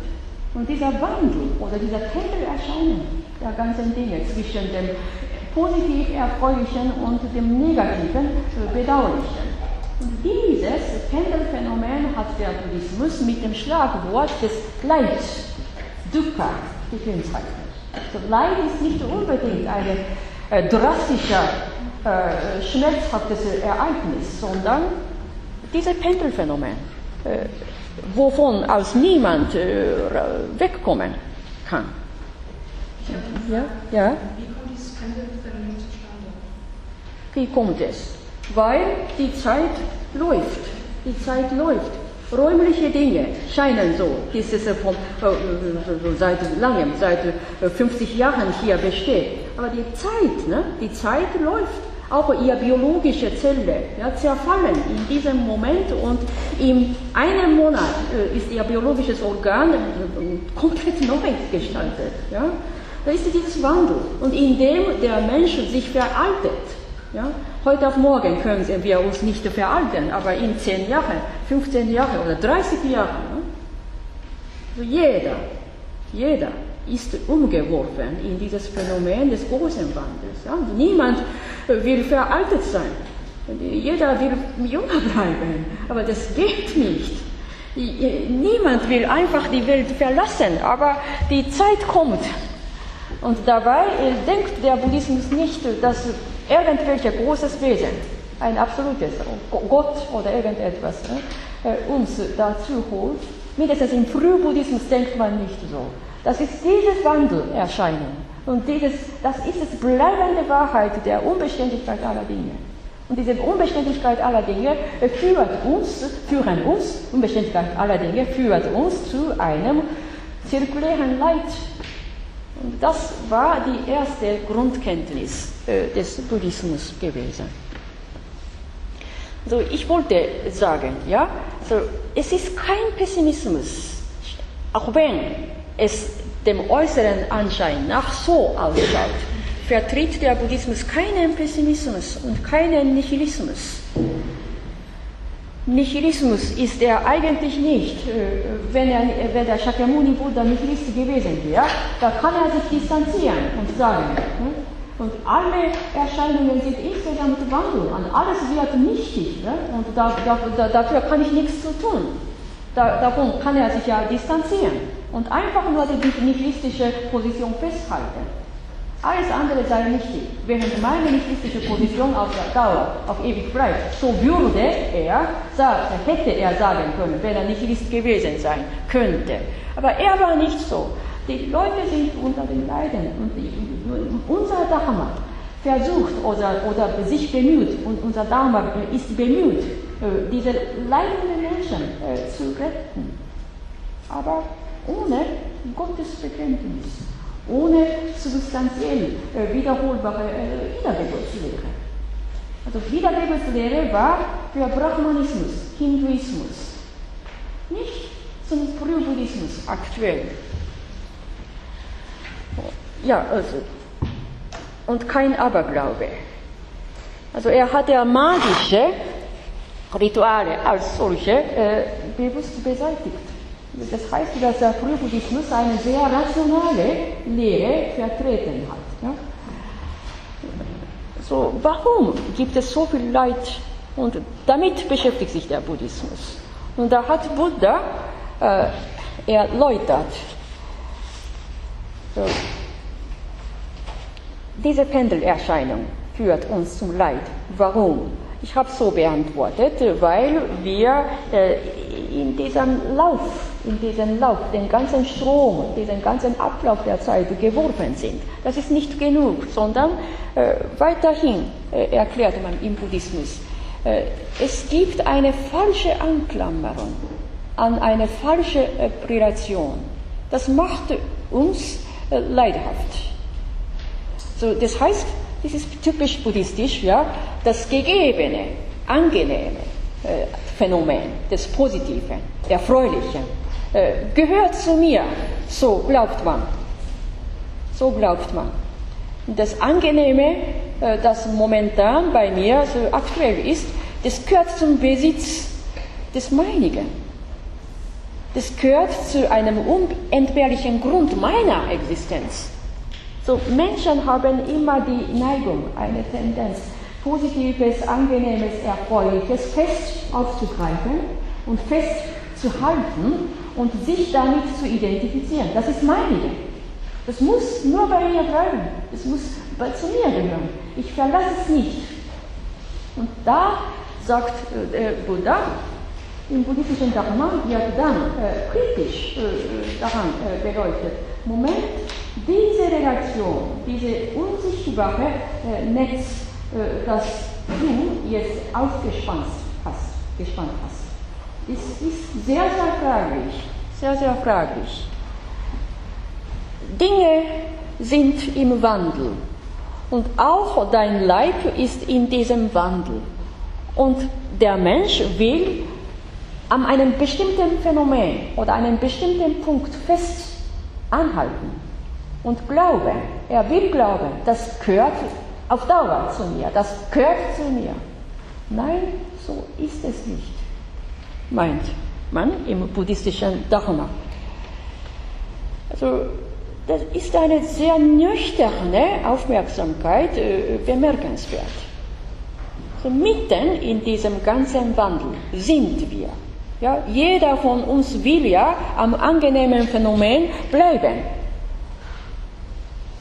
Und dieser Wandel oder dieser Tempelerscheinen der ganzen Dinge zwischen dem positiv Erfreulichen und dem negativen Bedauerlichen. Und dieses Pendelphänomen hat der Buddhismus mit dem Schlagwort des Leid, Dukkha, gekennzeichnet. Also Leid ist nicht unbedingt ein äh, drastischer, äh, schmerzhaftes Ereignis, sondern dieses Pendelphänomen. Äh, wovon aus niemand äh, wegkommen kann. Ja, ja. Wie kommt dieses Pendelphänomen zustande? Wie kommt es? Weil die Zeit läuft. Die Zeit läuft. Räumliche Dinge scheinen so, bis es vom, äh, seit langem, seit 50 Jahren hier besteht. Aber die Zeit, ne, die Zeit läuft. Auch ihre biologische Zelle ja, zerfallen in diesem Moment und in einem Monat äh, ist ihr biologisches Organ äh, komplett neu gestaltet. Ja. Da ist dieses Wandel und indem der Mensch sich veraltet. Ja, heute auf morgen können wir uns nicht veralten, aber in 10 Jahren, 15 Jahren oder 30 Jahren, ne? jeder, jeder ist umgeworfen in dieses Phänomen des großen Wandels. Ja? Niemand will veraltet sein. Jeder will jünger bleiben, aber das geht nicht. Niemand will einfach die Welt verlassen, aber die Zeit kommt. Und dabei denkt der Buddhismus nicht, dass irgendwelche großes Wesen, ein absolutes Gott oder irgendetwas, ne, uns dazu holt. Mindestens im Frühbuddhismus denkt man nicht so. Das ist dieses Wandelerscheinung. Und dieses, das ist die bleibende Wahrheit der Unbeständigkeit aller Dinge. Und diese Unbeständigkeit aller Dinge führt uns, führen uns, Unbeständigkeit aller Dinge führt uns zu einem zirkulären Leid. Und das war die erste Grundkenntnis äh, des Buddhismus gewesen. So, ich wollte sagen, ja, so, es ist kein Pessimismus, auch wenn es dem äußeren Anschein nach so ausschaut, vertritt der Buddhismus keinen Pessimismus und keinen Nihilismus. Nihilismus ist er eigentlich nicht. Äh, wenn, er, wenn der Shakyamuni Buddha Nihilist gewesen wäre, da kann er sich distanzieren und sagen, ne? und alle Erscheinungen sind insgesamt Wandel, und alles wird nichtig, ne? und da, da, dafür kann ich nichts zu tun. Da, davon kann er sich ja distanzieren und einfach nur die nihilistische Position festhalten. Alles andere sei nichtig. Während meine nihilistische Position auf der Dauer, auf ewig bleibt, so würde er, sagt, hätte er sagen können, wenn er Nihilist gewesen sein könnte. Aber er war nicht so. Die Leute sind unter den Leiden und unser Dharma versucht oder, oder sich bemüht und unser Dharma ist bemüht, äh, diese leidenden Menschen äh, zu retten. Aber ohne Gottesbekenntnis, ohne substanziell äh, wiederholbare äh, Wiedergeburtslehre. Also Wiedergeburtslehre war für Brahmanismus, Hinduismus, nicht zum Frühbuddhismus aktuell. Ja, also, und kein Aberglaube. Also er hat ja magische Rituale als solche äh, bewusst beseitigt. Das heißt, dass der Frühbuddhismus eine sehr rationale Lehre vertreten hat. Ja? So, warum gibt es so viel Leid? Und damit beschäftigt sich der Buddhismus. Und da hat Buddha äh, erläutert, so, diese Pendelerscheinung führt uns zum Leid. Warum? Ich habe so beantwortet, weil wir äh, in diesem Lauf, in diesem Lauf, den ganzen Strom, diesen ganzen Ablauf der Zeit geworfen sind. Das ist nicht genug, sondern äh, weiterhin äh, erklärt man im Buddhismus, äh, es gibt eine falsche Anklammerung an eine falsche äh, Relation. Das macht uns äh, leidhaft. So, das heißt, das ist typisch buddhistisch, ja, das Gegebene, Angenehme äh, Phänomen, das Positive, Erfreuliche, äh, gehört zu mir, so glaubt man. So glaubt man. Das Angenehme, äh, das momentan bei mir so aktuell ist, das gehört zum Besitz des Meinigen. Das gehört zu einem unentbehrlichen Grund meiner Existenz. So, Menschen haben immer die Neigung, eine Tendenz, Positives, Angenehmes, Erfreuliches fest aufzugreifen und festzuhalten und sich damit zu identifizieren. Das ist meine. Das muss nur bei mir bleiben. Das muss zu mir gehören. Ich verlasse es nicht. Und da sagt äh, der Buddha, Im buddhistischen Dharma wird dann äh, kritisch äh, daran äh, beleuchtet. Moment, diese Relation, diese unsichtbare äh, Netz, äh, das du jetzt aufgespannt hast, gespannt hast, ist, ist sehr, sehr fraglich. Sehr, sehr fraglich. Dinge sind im Wandel. Und auch dein Leib ist in diesem Wandel. Und der Mensch will an einem bestimmten Phänomen oder einem bestimmten Punkt fest anhalten und glauben. Er will glauben, das gehört auf Dauer zu mir, das gehört zu mir. Nein, so ist es nicht, meint man im buddhistischen Dharma. Also das ist eine sehr nüchterne Aufmerksamkeit äh, bemerkenswert. So mitten in diesem ganzen Wandel sind wir. Ja, jeder von uns will ja am angenehmen Phänomen bleiben.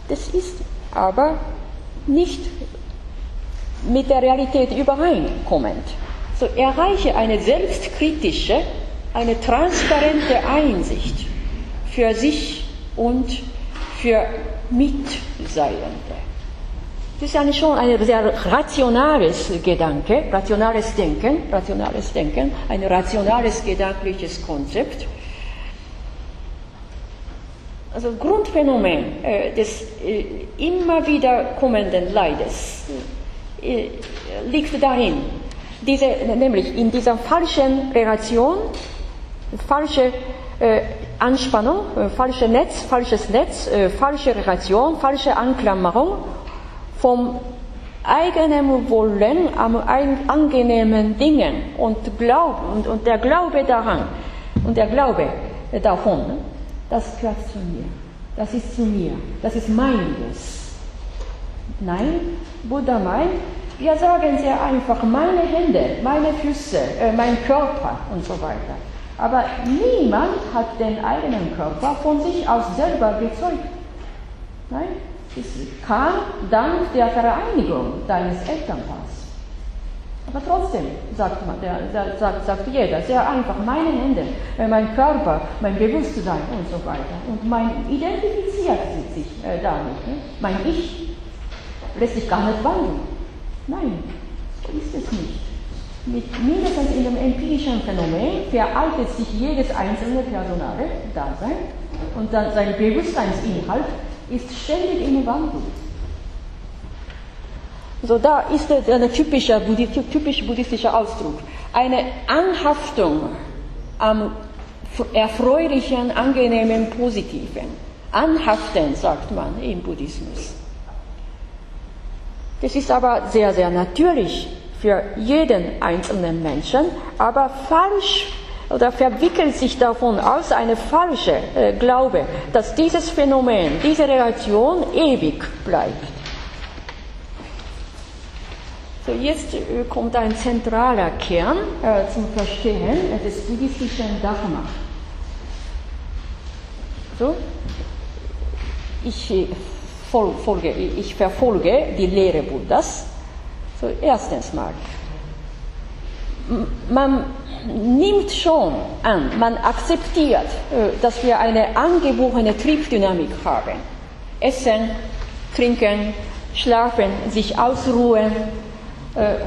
Das ist aber nicht mit der Realität übereinkommend. So erreiche eine selbstkritische, eine transparente Einsicht für sich und für Mitseiende. Das ist eigentlich schon ein sehr rationales Gedanke, rationales Denken, rationales Denken, ein rationales gedankliches Konzept. Also Grundphänomen äh, des äh, immer wieder kommenden Leides äh, liegt darin, diese, nämlich in dieser falschen Relation, falsche äh, Anspannung, äh, falsches Netz, falsches Netz, äh, falsche Relation, falsche Anklammerung vom eigenen Wollen am angenehmen Dingen und Glauben und, und der Glaube daran und der Glaube davon, das gehört zu mir, das ist zu mir, das ist meines. Nein, Buddha meint, wir sagen sehr einfach, meine Hände, meine Füße, äh, mein Körper und so weiter. Aber niemand hat den eigenen Körper von sich aus selber gezeugt. Nein, es kam dank der Vereinigung deines Elternpaars. Aber trotzdem, sagt, man, der, sagt, sagt jeder, sehr einfach, meine Hände, äh, mein Körper, mein Bewusstsein und so weiter. Und mein identifiziert sich äh, damit. Ne? Mein Ich lässt sich gar nicht wandeln. Nein, so ist es nicht. Mit mindestens in dem empirischen Phänomen veraltet sich jedes einzelne personale Dasein und dann sein Bewusstseinsinhalt ist ständig im Wandel. So, da ist ein typischer, typisch buddhistischer Ausdruck. Eine Anhaftung am erfreulichen, angenehmen, positiven. Anhaften, sagt man im Buddhismus. Das ist aber sehr, sehr natürlich für jeden einzelnen Menschen, aber falsch oder verwickelt sich davon aus eine falsche äh, Glaube, dass dieses Phänomen, diese Relation ewig bleibt. So, jetzt äh, kommt ein zentraler Kern äh, zum Verstehen des buddhistischen Dharma. So, ich, äh, folge, ich verfolge die Lehre Buddhas. So, erstens mal, man nimmt schon an, man akzeptiert, äh, dass wir eine angeborene Triebdynamik haben. Essen, trinken, schlafen, sich ausruhen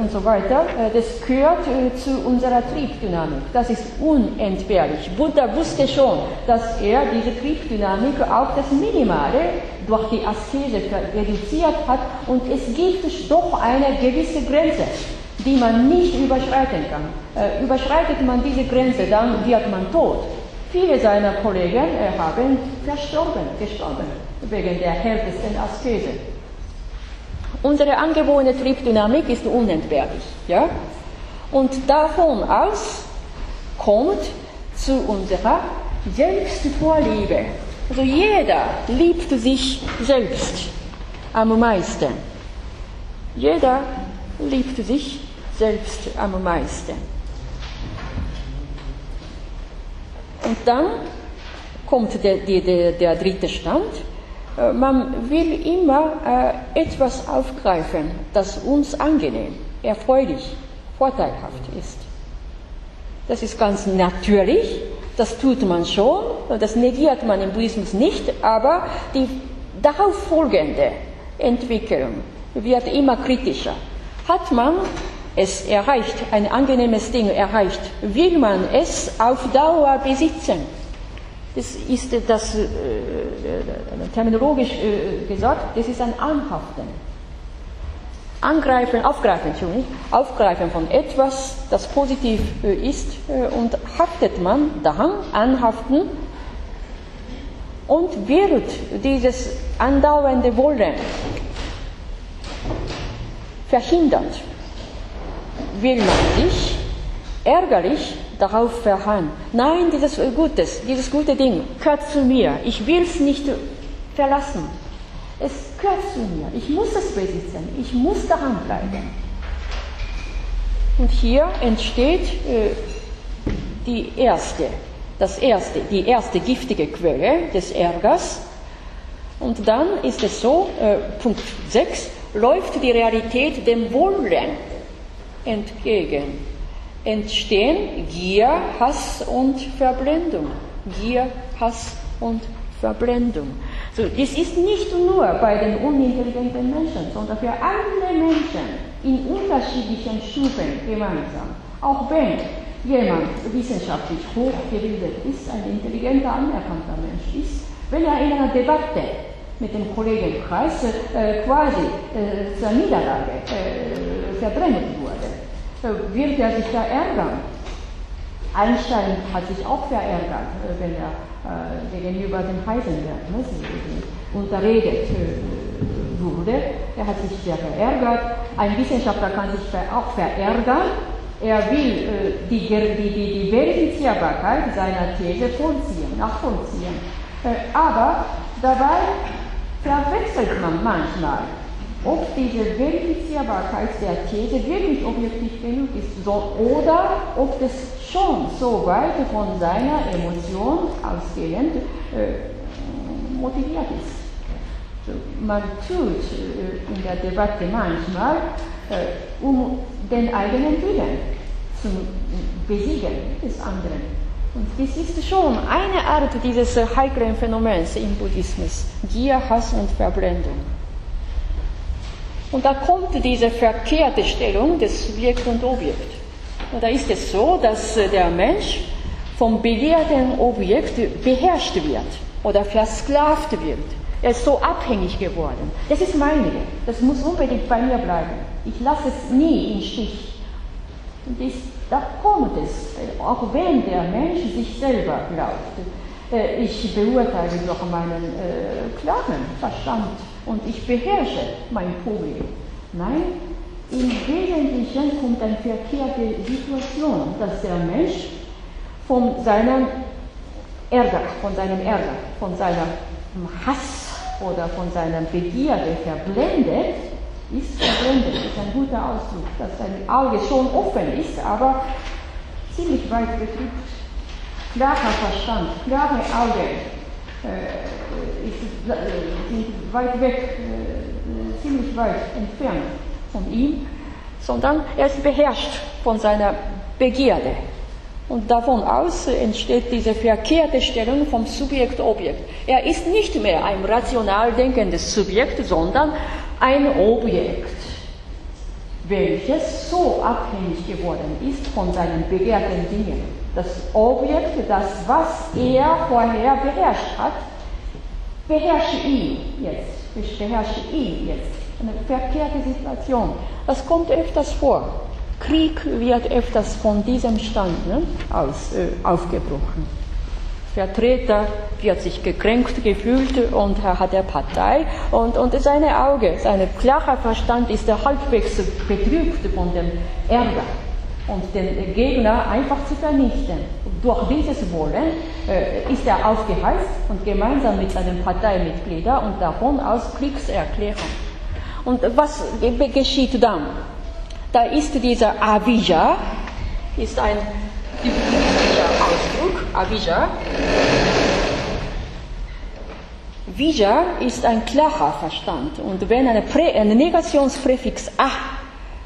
und so weiter. Äh, das gehört zu unserer Triebdynamik. Das ist unentbehrlich. Buddha wusste schon, dass er diese Triebdynamik auf das Minimale durch die Askese reduziert hat und es gibt doch eine gewisse Grenze die man nicht überschreiten kann. Äh, überschreitet man diese Grenze, dann wird man tot. Viele seiner Kollegen äh, haben verstorben, gestorben, wegen der härtesten Askese. Unsere angeborene Triebdynamik ist unentbehrlich. Ja? Und davon aus kommt zu unserer Selbstvorliebe. Also jeder liebt sich selbst am meisten. Jeder liebt sich selbst am meisten. Und dann kommt der, der, der dritte Stand. Äh, man will immer äh, etwas aufgreifen, das uns angenehm, erfreulich, vorteilhaft ist. Das ist ganz natürlich, das tut man schon, das negiert man im Buddhismus nicht, aber die darauf folgende Entwicklung wird immer kritischer. Hat man es erreicht, ein angenehmes Ding erreicht, will man es auf Dauer besitzen. Das ist das äh, terminologisch äh, gesagt, das ist ein Anhaften. Angreifen, aufgreifen, Entschuldigung, aufgreifen von etwas, das positiv äh, ist äh, und haftet man daran, anhaften und wird dieses andauernde Wollen verhindert, will man sich ärgerlich darauf verharren. Nein, dieses Gutes, dieses gute Ding gehört zu mir. Ich will es nicht verlassen. Es gehört zu mir. Ich muss es besitzen. Ich muss daran bleiben. Und hier entsteht äh, die erste, das erste, die erste giftige Quelle des Ärgers. Und dann ist es so, äh, Punkt 6, läuft die Realität dem Wollen entgegen. Entstehen Gier, Hass und Verblendung. Gier, Hass und Verblendung. So, das ist nicht nur bei den unintelligenten Menschen, sondern für alle Menschen in unterschiedlichen Stufen gemeinsam. Auch wenn jemand wissenschaftlich hochgebildet ist, ein intelligenter, anerkannter Mensch ist, wenn er in einer Debatte mit dem Kollegenkreis äh, quasi äh, zur Niederlage äh, verdrängt wurde, wird er sich da ärgern. Einstein hat sich auch verärgert, äh, wenn er äh, gegenüber dem Heisenberg ne, unterredet wurde. Er hat sich sehr verärgert. Ein Wissenschaftler kann sich auch verärgern. Er will die, die, die, die Verifizierbarkeit seiner These vollziehen, nachvollziehen. aber dabei verwechselt man manchmal, ob diese Verifizierbarkeit der These wirklich objektiv genug ist so, oder ob es schon so weit von seiner Emotion ausgehend äh, motiviert ist. Man tut äh, in der Debatte manchmal, äh, um den eigenen Willen zu besiegen des anderen. Und das ist schon eine Art dieses heiklen Phänomens im Buddhismus. Gier, Hass und Verblendung. Und da kommt diese verkehrte Stellung des Subjekt und Objekt. Und da ist es so, dass der Mensch vom begehrten Objekt beherrscht wird oder versklavt wird. Er ist so abhängig geworden. Das ist meine. Das muss unbedingt bei mir bleiben. Ich lasse es nie im Stich. Und das da kommt es, auch wenn der Mensch sich selber glaubt. Äh, ich beurteile durch meinen äh, klaren Verstand und ich beherrsche mein Problem. Nein, im Wesentlichen kommt eine verkehrte Situation, dass der Mensch von seinem Ärger, von seinem Ärger, von seinem Hass oder von seiner Begierde verblendet ist verblendet, ist ein guter Ausdruck, dass sein Auge schon offen ist, aber ziemlich weit betrübt. Klarer Verstand, klare Augen sind weit weg, äh, ziemlich weit entfernt von ihm, sondern er ist beherrscht von seiner Begierde. Und davon aus entsteht diese verkehrte Stellung vom Subjekt-Objekt. Er ist nicht mehr ein rational denkendes Subjekt, sondern ein Objekt, welches so abhängig geworden ist von seinen begehrten Dingen. Das Objekt, das, was er vorher beherrscht hat, beherrscht ihn jetzt, beherrscht ihn jetzt. Eine verkehrte Situation. Das kommt öfters vor. Krieg wird öfters von diesem Stand ne, aus, äh, aufgebrochen. Vertreter wird sich gekränkt gefühlt und er hat der Partei und, und seine Auge, sein klarer Verstand ist halbwegs betrübt von dem Ärger und den Gegner einfach zu vernichten. Durch dieses Wollen äh, ist er aufgeheizt und gemeinsam mit seinen Parteimitgliedern und davon aus Kriegserklärung. Und was geschieht dann? Da ist dieser Avija, ist ein Ausdruck, Avija. Vija ist ein klarer Verstand. Und wenn ein Negationspräfix a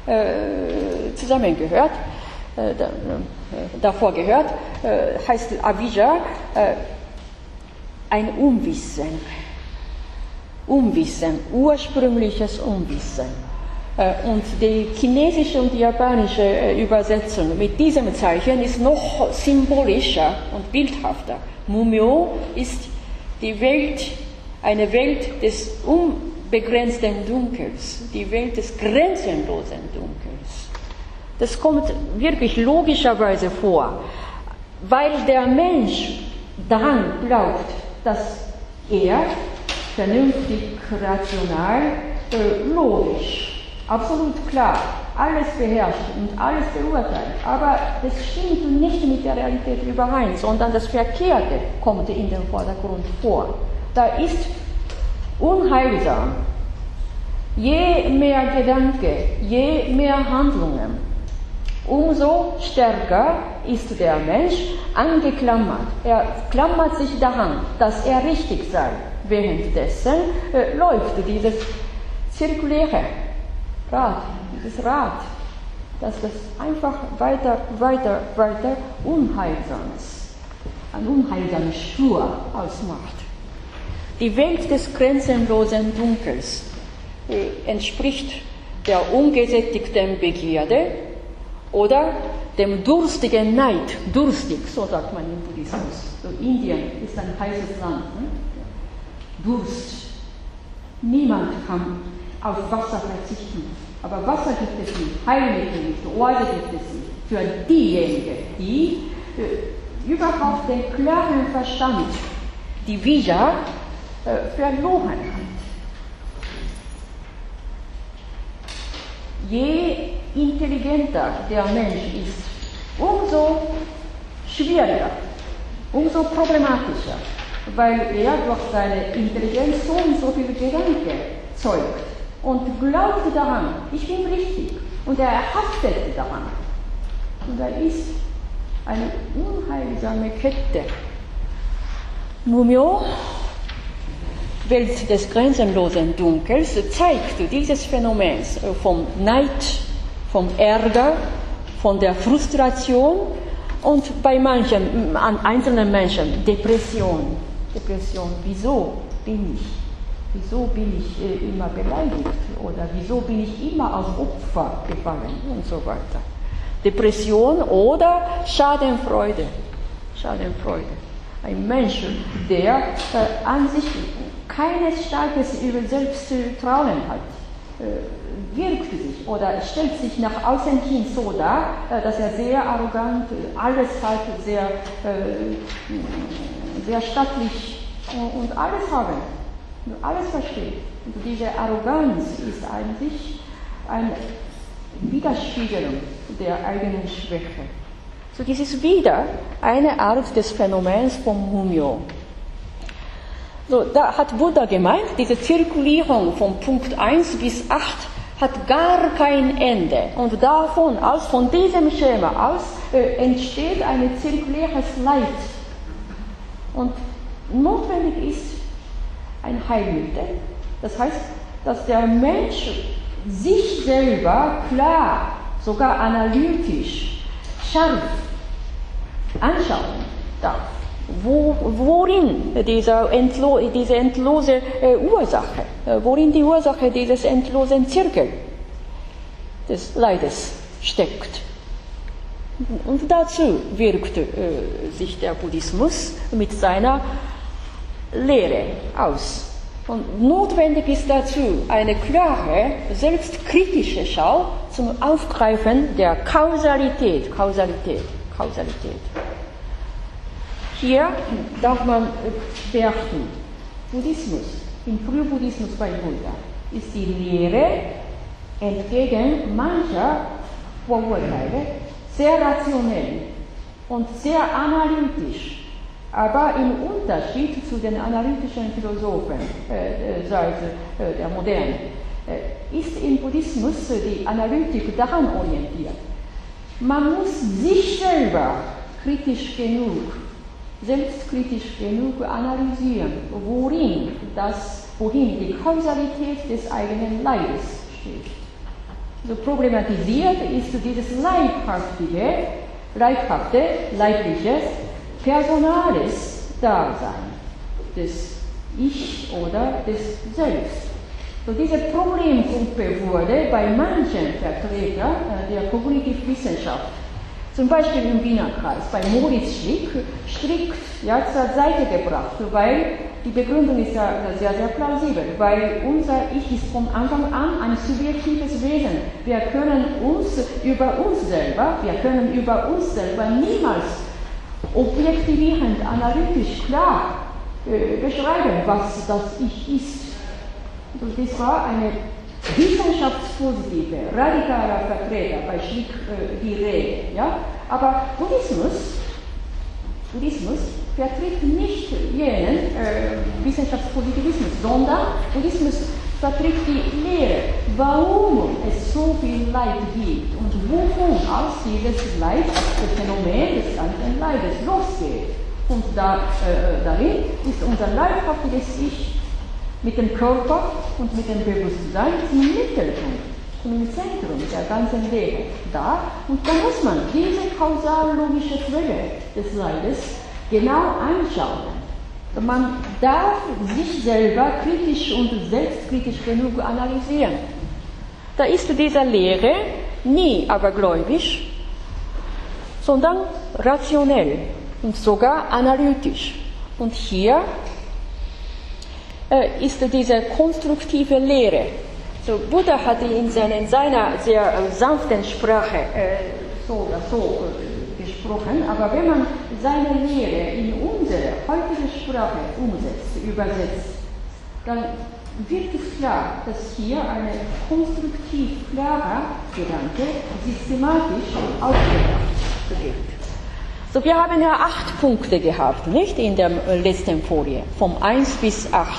äh, zusammengehört, davor gehört, äh, heißt Avija äh, ein Unwissen. Unwissen, ursprüngliches Unwissen. Äh, und die chinesische und die japanische äh, Übersetzung mit diesem Zeichen ist noch symbolischer und bildhafter. Mumio ist die Welt, eine Welt des unbegrenzten Dunkels, die Welt des grenzenlosen Dunkels. Das kommt wirklich logischerweise vor, weil der Mensch daran glaubt, dass er vernünftig, rational, äh, logisch, absolut klar, alles beherrscht und alles beurteilt. Aber das stimmt nicht mit der Realität überein, sondern das Verkehrte kommt in den Vordergrund vor. Da ist unheilsam. Je mehr Gedanke, je mehr Handlungen, umso stärker ist der Mensch angeklammert. Er klammert sich daran, dass er richtig sei. Währenddessen äh, läuft dieses zirkuläre Rad, dieses Rad, dass das einfach weiter, weiter, weiter unheilsames, ein unheilsames Spur ausmacht. Die Welt des grenzenlosen Dunkels äh, entspricht der ungesättigten Begierde oder dem durstigen Neid. Durstig, so sagt man im Buddhismus. So Indien ist ein heißes Land. Ne? Durst. Niemand kann auf Wasser verzichten. Aber Wasser gibt es nicht, Heilmittel nicht, Oase gibt es nicht. Für diejenigen, die äh, überhaupt den klaren Verstand, die Vija, äh, verloren hat. Je intelligenter der Mensch ist, umso schwieriger, umso problematischer weil er durch seine Intelligenz so und so viele Gedanken zeugt und glaubt daran, ich bin richtig und er haftet daran. Und da ist eine unheilsame Kette. Mumio, Welt des grenzenlosen Dunkels, zeigt dieses Phänomen vom Neid, vom Ärger, von der Frustration und bei manchen, an einzelnen Menschen Depression. Depression, wieso bin ich? Wieso bin ich äh, immer beleidigt? Oder wieso bin ich immer als Opfer gefallen? Und so weiter. Depression oder Schadenfreude. Schadenfreude. Ein Mensch, der äh, an sich kein starkes Selbstvertrauen hat, äh, wirkt sich oder stellt sich nach außen hin so dar, äh, dass er sehr arrogant, alles hat, sehr äh, sehr stattlich und alles haben, alles versteht. Und diese Arroganz ist eigentlich eine Widerspiegelung der eigenen Schwäche. So, dies ist wieder eine Art des Phänomens vom Mumio. So, da hat Buddha gemeint, diese Zirkulierung von Punkt 1 bis 8 hat gar kein Ende. Und davon aus, von diesem Schema aus, äh, entsteht ein zirkuläres Leid und notwendig ist ein Heilmittel. Das heißt, dass der Mensch sich selber klar, sogar analytisch, scharf anschauen darf. Wo, worin dieser Entlo, diese endlose äh, Ursache, äh, worin die Ursache dieses endlosen Zirkel des Leides steckt. Und dazu wirkt äh, sich der Buddhismus mit seiner Lehre aus. Und notwendig ist dazu eine klare, selbstkritische Schau zum Aufgreifen der Kausalität. Kausalität, Kausalität. Hier darf man beachten, Buddhismus, im Frühbuddhismus bei Buddha, ist die Lehre entgegen mancher Vorurteile sehr rationell und sehr analytisch, aber im Unterschied zu den analytischen Philosophen äh, äh seit äh, der Moderne äh, ist im Buddhismus die Analytik daran orientiert. Man muss sich selber kritisch genug, selbstkritisch genug analysieren, worin das, wohin die Kausalität des eigenen Leides steht. So problematisiert ist dieses leibhaftige, leibhafte, leibliches, personales Dasein des Ich oder des Selbst. So diese Problemgruppe wurde bei manchen Vertretern äh, der Kognitivwissenschaft zum Beispiel im Wiener Kreis bei Moritz Schlick strikt ja, zur Seite gebracht, weil die Begründung ist ja sehr, sehr plausibel, weil unser Ich ist von Anfang an ein subjektives Wesen. Wir können uns über uns selber, wir können über uns selber niemals objektivierend, analytisch klar äh, beschreiben, was das Ich ist. Und das war eine wissenschaftspositive, radikaler Vertreter bei Schlick äh, die Rede. Ja? Aber Buddhismus, Buddhismus vertritt nicht jenen äh, Wissenschaftspositivismus, sondern Buddhismus vertritt die Lehre, warum es so viel Leid gibt und wovon aus dieses Leid, das Phänomen des ganzen Leides losgeht. Und da, äh, darin ist unser leibhaftiges Ich mit dem Körper und mit dem Bewusstsein zum Mittelpunkt, zum Zentrum der ganzen Lehre da. Und da muss man diese kausal-logische Quelle des Leides genau anschauen. Man darf sich selber kritisch und selbstkritisch genug analysieren. Da ist diese Lehre nie abergläubisch, sondern rationell und sogar analytisch. Und hier äh, ist diese konstruktive Lehre. So, Buddha hatte in, seiner, in seiner sehr äh, sanften Sprache äh, so so äh, gesprochen, aber wenn man seine Lehre in unsere heutige Sprache umsetzt, übersetzt, dann wird es klar, dass hier ein konstruktiv klarer Gedanke systematisch aufgebracht wird. So, wir haben ja acht Punkte gehabt, nicht in der letzten Folie, vom 1 bis 8.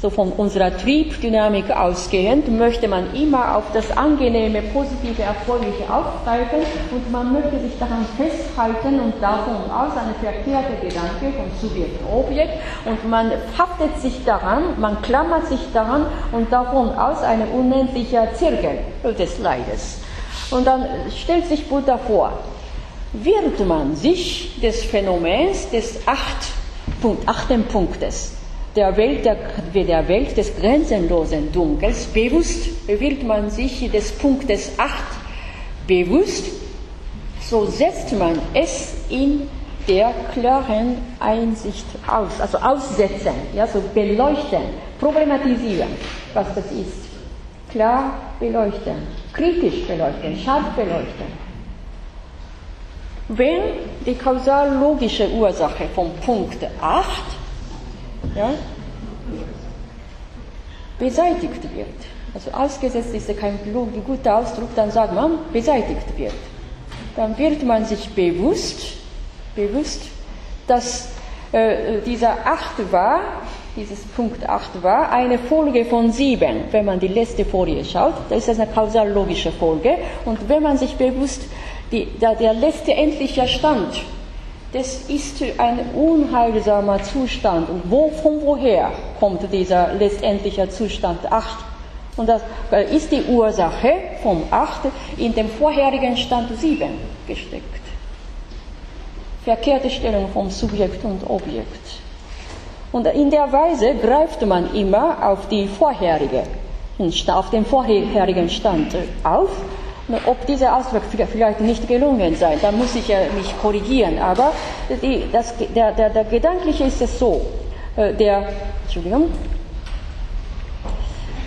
So von unserer Triebdynamik ausgehend möchte man immer auf das angenehme, positive, erfreuliche aufgreifen und man möchte sich daran festhalten und davon aus eine verkehrte Gedanke von Subjekt Objekt und man haftet sich daran, man klammert sich daran und davon aus ein unendlicher Zirkel des Leides. Und dann stellt sich Buddha vor, wird man sich des Phänomens des acht Punkt, achten Punktes der Welt, der, der Welt des grenzenlosen Dunkels bewusst wird man sich des Punktes 8 bewusst, so setzt man es in der klaren Einsicht aus, also aussetzen, ja, so beleuchten, problematisieren, was das ist. Klar beleuchten, kritisch beleuchten, scharf beleuchten. Wenn die kausal-logische Ursache vom Punkt 8 ja, beseitigt wird. Also ausgesetzt ist kein guter Ausdruck, dann sagt man, beseitigt wird. Dann wird man sich bewusst, bewusst, dass äh, dieser Acht war, dieses Punkt 8 war, eine Folge von sieben. Wenn man die letzte Folie schaut, da ist das eine kausal-logische Folge. Und wenn man sich bewusst, die, der, der letzte endliche Stand das ist ein unheilsamer Zustand. Und wo, von woher kommt dieser letztendliche Zustand 8? Und das ist die Ursache vom 8 in dem vorherigen Stand 7 gesteckt. Verkehrte Stellung vom Subjekt und Objekt. Und in der Weise greift man immer auf die vorherige, auf den vorherigen Stand auf ob dieser Ausdruck vielleicht nicht gelungen sei, da muss ich ja mich korrigieren. Aber die, das, der, der, der gedankliche ist es so, äh, der, Entschuldigung,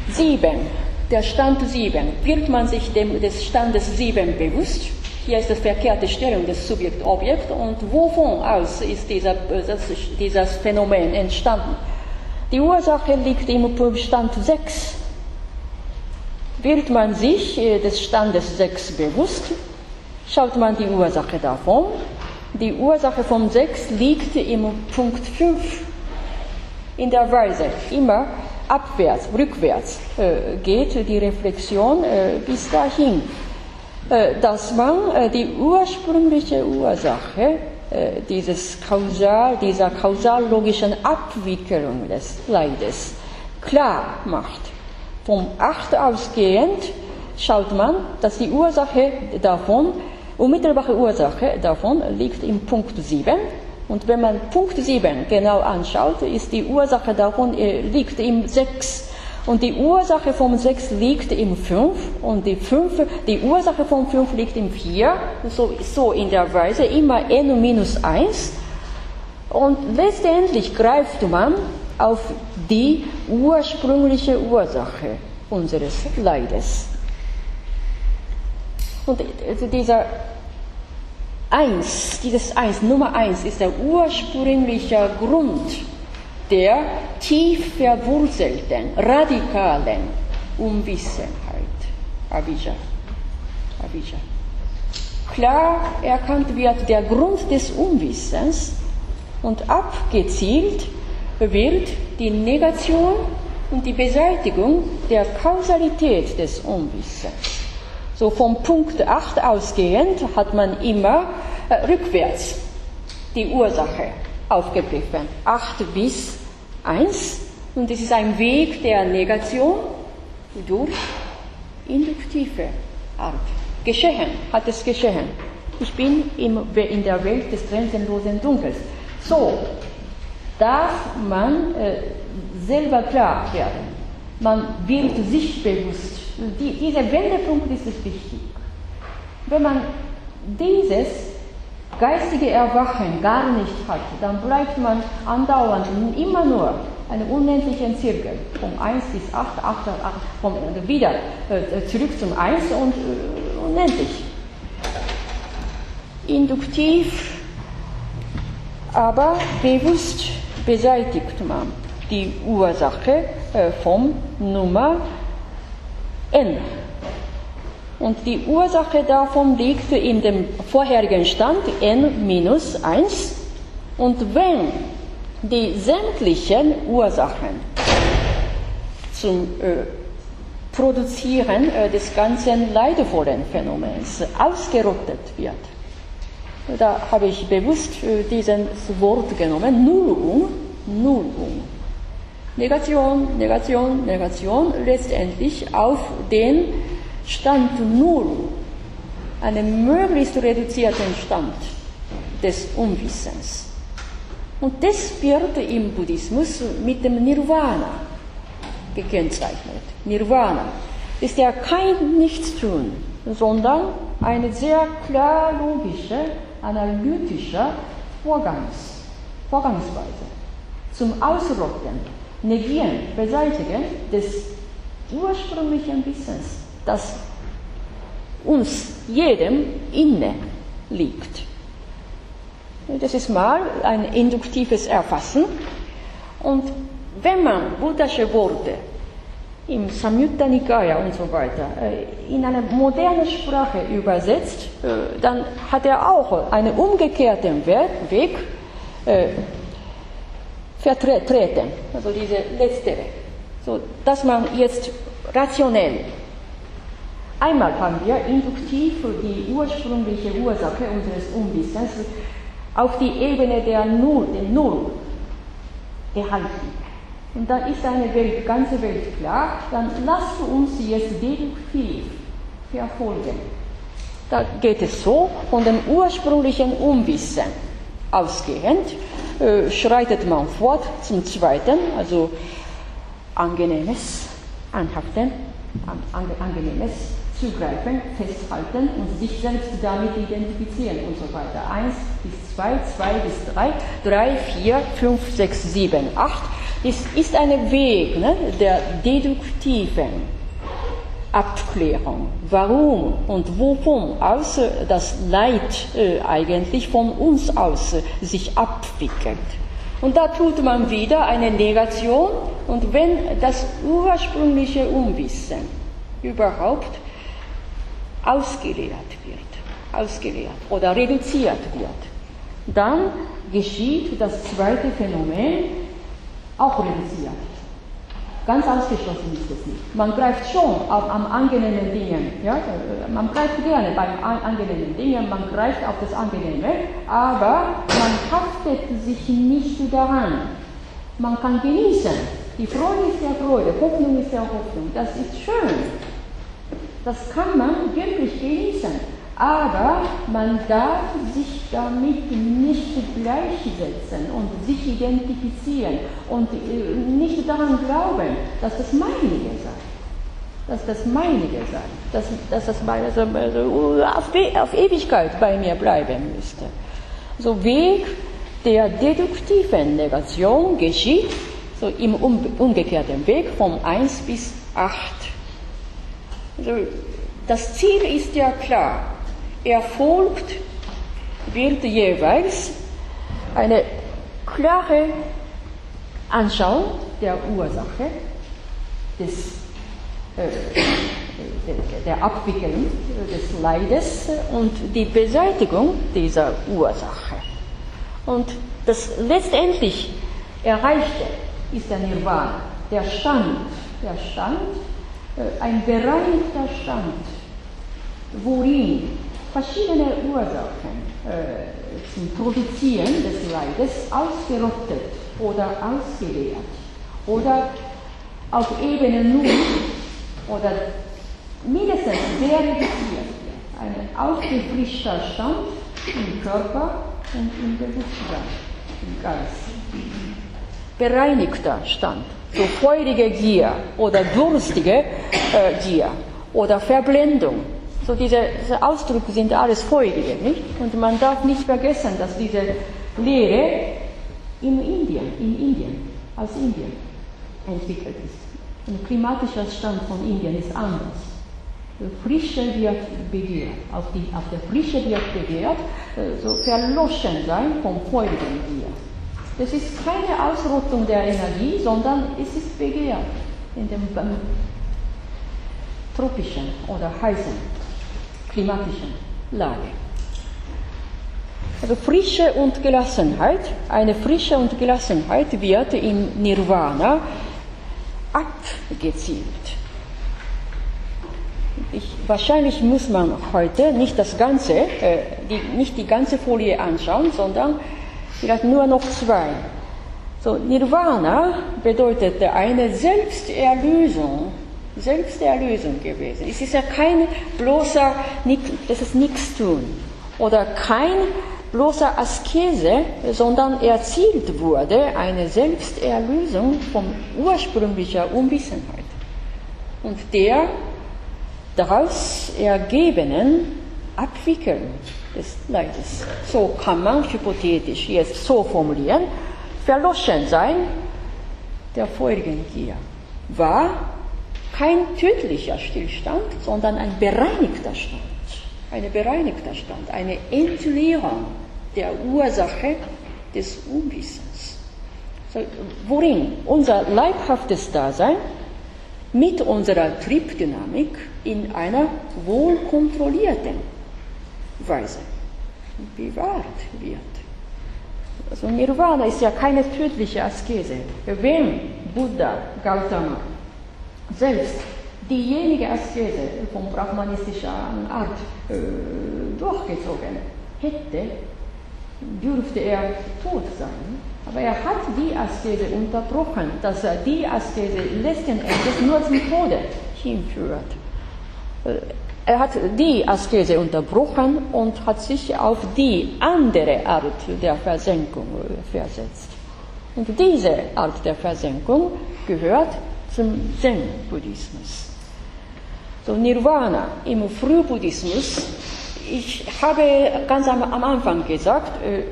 sieben, der Stand sieben, wird man sich dem, des Standes sieben bewusst? Hier ist das verkehrte Stellung des Subjekt-Objekt und wovon aus ist dieser, das, dieses Phänomen entstanden? Die Ursache liegt im Stand 6 wird man sich äh, des Standes 6 bewusst, schaut man die Ursache davon. Die Ursache von 6 liegt im Punkt 5. In der Weise immer abwärts, rückwärts äh, geht die Reflexion äh, bis dahin, dass man die ursprüngliche Ursache dieses Kausal, dieser kausal-logischen Abwicklung des Leides klar macht vom 8 ausgehend schaut man, dass die Ursache davon, unmittelbare Ursache davon liegt im Punkt 7. Und wenn man Punkt 7 genau anschaut, ist die Ursache davon äh, liegt im 6. Und die Ursache vom 6 liegt im 5 und die, 5, die Ursache vom 5 liegt im 4. So, so in der Weise immer n minus 1. Und letztendlich greift man auf die ursprüngliche Ursache unseres Leides. Und also dieser Eins, dieses Eins, Nummer Eins ist der ursprüngliche Grund der tief verwurzelten, radikalen Unwissenheit. Abija. Abija. Klar erkannt wird der Grund des Unwissens und abgezielt wird die Negation und die Beseitigung der Kausalität des Unwissens. So vom Punkt 8 ausgehend hat man immer äh, rückwärts die Ursache aufgegriffen. 8 bis 1. Und es ist ein Weg der Negation durch induktive Art. Geschehen hat es geschehen. Ich bin in der Welt des grenzenlosen Dunkels. So darf man äh, selber klar werden. Man wird sich bewusst. Die, dieser Wendepunkt ist wichtig. Wenn man dieses geistige Erwachen gar nicht hat, dann bleibt man andauernd immer nur einen unendlichen Zirkel, von 1 bis 8, 8, 8 vom, wieder äh, zurück zum 1 und äh, unendlich. Induktiv, aber bewusst beseitigt man die Ursache äh, vom Nummer n. Und die Ursache davon liegt in dem vorherigen Stand n minus 1. Und wenn die sämtlichen Ursachen zum äh, Produzieren äh, des ganzen leidvollen Phänomens ausgerottet wird, da habe ich bewusst äh, dieses Wort genommen, Nullung, Nullung. Negation, Negation, Negation, letztendlich auf den Stand Null, einen möglichst reduzierten Stand des Unwissens. Und das wird im Buddhismus mit dem Nirvana gekennzeichnet. Nirvana ist ja kein Nichtstun, sondern eine sehr klar logische, analytische Vorgangs, Vorgangsweise zum Ausrotten, Negieren, Beseitigen des ursprünglichen Wissens, das uns jedem inne liegt. Das ist mal ein induktives Erfassen. Und wenn man buddhische Worte im Samyutta Nikaya und so weiter äh, in eine moderne Sprache übersetzt, äh, dann hat er auch einen umgekehrten Weg äh, vertreten, also diese letztere, so dass man jetzt rationell einmal haben wir induktiv die ursprüngliche Ursache unseres Unwissens auf die Ebene der Null, den Null gehalten. Und da ist eine Welt, ganze Welt klar, dann lasst uns jetzt deduktiv verfolgen. Da geht es so, von dem ursprünglichen Unwissen ausgehend, äh, schreitet man fort zum zweiten, also angenehmes, anhaften, an, angenehmes zugreifen, festhalten und sich selbst damit identifizieren und so weiter. Eins bis zwei, zwei bis drei, drei, vier, fünf, sechs, sieben, acht. Es ist ein Weg ne, der deduktiven Abklärung. Warum und wovon aus das Leid äh, eigentlich von uns aus sich abwickelt. Und da tut man wieder eine Negation und wenn das ursprüngliche Unwissen überhaupt ausgelehrt wird, ausgelehrt oder reduziert wird, dann geschieht das zweite Phänomen auch reduziert. Ganz ausgeschlossen ist es nicht. Man greift schon auf, am angenehmen Dingen. Ja? Man greift gerne bei angenehmen Dingen, man greift auf das Angenehme, aber man haftet sich nicht daran. Man kann genießen. Die Freude ist ja Freude, Hoffnung ist ja Hoffnung. Das ist schön. Das kann man wirklich genießen. Aber man darf sich damit nicht gleichsetzen und sich identifizieren und äh, nicht daran glauben, dass das meinige sei. Dass das meinige sei. Dass, dass das meine, also, auf, auf Ewigkeit bei mir bleiben müsste. So Weg der deduktiven Negation geschieht so im umgekehrten Weg vom 1 bis 8. Also das Ziel ist ja klar. Erfolgt wird jeweils eine klare Anschauung der Ursache des, äh, der Abwicklung des Leides und die Beseitigung dieser Ursache. Und das letztendlich Erreichte ist der Nirvana, der Stand, der Stand, ein bereinigter Stand, worin verschiedene Ursachen äh, zum Produzieren des Leides ausgerottet oder ausgeleert oder auf Ebene Null oder mindestens sehr reduziert. Ein aufgefrischter Stand im Körper und im Bewusstsein, im Geist. Bereinigter Stand, so feurige Gier oder durstige äh, Gier oder Verblendung so diese, diese Ausdrücke sind alles feurige, nicht? Und man darf nicht vergessen, dass diese Lehre in Indien, in Indien, aus Indien entwickelt ist. Ein klimatischer Stand von Indien ist anders. Frische wird begehrt, auf, die, auf der Frische wird begehrt, äh, so verloschen sein vom feurigen Gier. Das ist keine Ausrottung der Energie, sondern es ist begehrt in dem tropischen oder heißen klimatischen Lage. Also Frische und Gelassenheit, eine Frische und Gelassenheit wird im Nirvana abgezielt. Ich, wahrscheinlich muss man heute nicht das ganze, äh, die, nicht die ganze Folie anschauen, sondern vielleicht nur noch zwei. So, Nirvana bedeutet eine Selbsterlösung Selbsterlösung gewesen. Es ist ja kein bloßer, das ist nichts tun oder kein bloßer Askese, sondern erzielt wurde eine Selbsterlösung von ursprünglicher Unwissenheit und der daraus ergebenen Abwickeln des Leides. So kann man hypothetisch jetzt so formulieren, verloschen sein der vorigen Gier war kein tödlicher Stillstand, sondern ein bereinigter Stand. Ein bereinigter Stand, eine Entleerung der Ursache des Unwissens. So, worin unser leibhaftes Dasein mit unserer Triebdynamik in einer wohlkontrollierten Weise bewahrt wird. Also Nirvana ist ja keine tödliche Askese. Wenn Buddha Gautama selbst diejenige Askese von brahmanistischer Art äh, durchgezogen hätte, dürfte er tot sein. Aber er hat die Askese unterbrochen, dass er die Askese letzten Endes nur zum Tode hinführt. Äh, er hat die Askese unterbrochen und hat sich auf die andere Art der Versenkung versetzt. Und diese Art der Versenkung gehört zum Zen-Buddhismus. So Nirvana im Frühbuddhismus, ich habe ganz am, am Anfang gesagt, äh,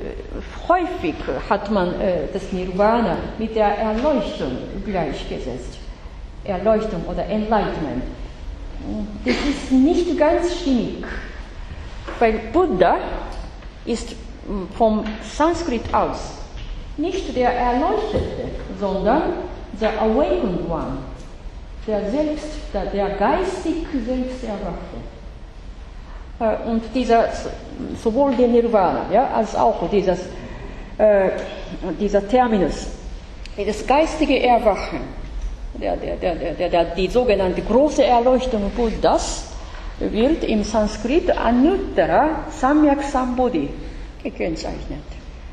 häufig hat man äh, das Nirvana mit der Erleuchtung gleichgesetzt. Erleuchtung oder Enlightenment. Das ist nicht ganz stimmig, weil Buddha ist vom Sanskrit aus nicht der Erleuchtete, sondern the awakened one, der selbst, der, der geistig selbst erwachte. Äh, und dieser, sowohl der Nirvana, ja, als auch dieses, äh, dieser Terminus, das geistige Erwachen, der, der, der, der, die sogenannte große Erleuchtung Buddhas, wird im Sanskrit Anuttara Samyak Sambodhi gekennzeichnet.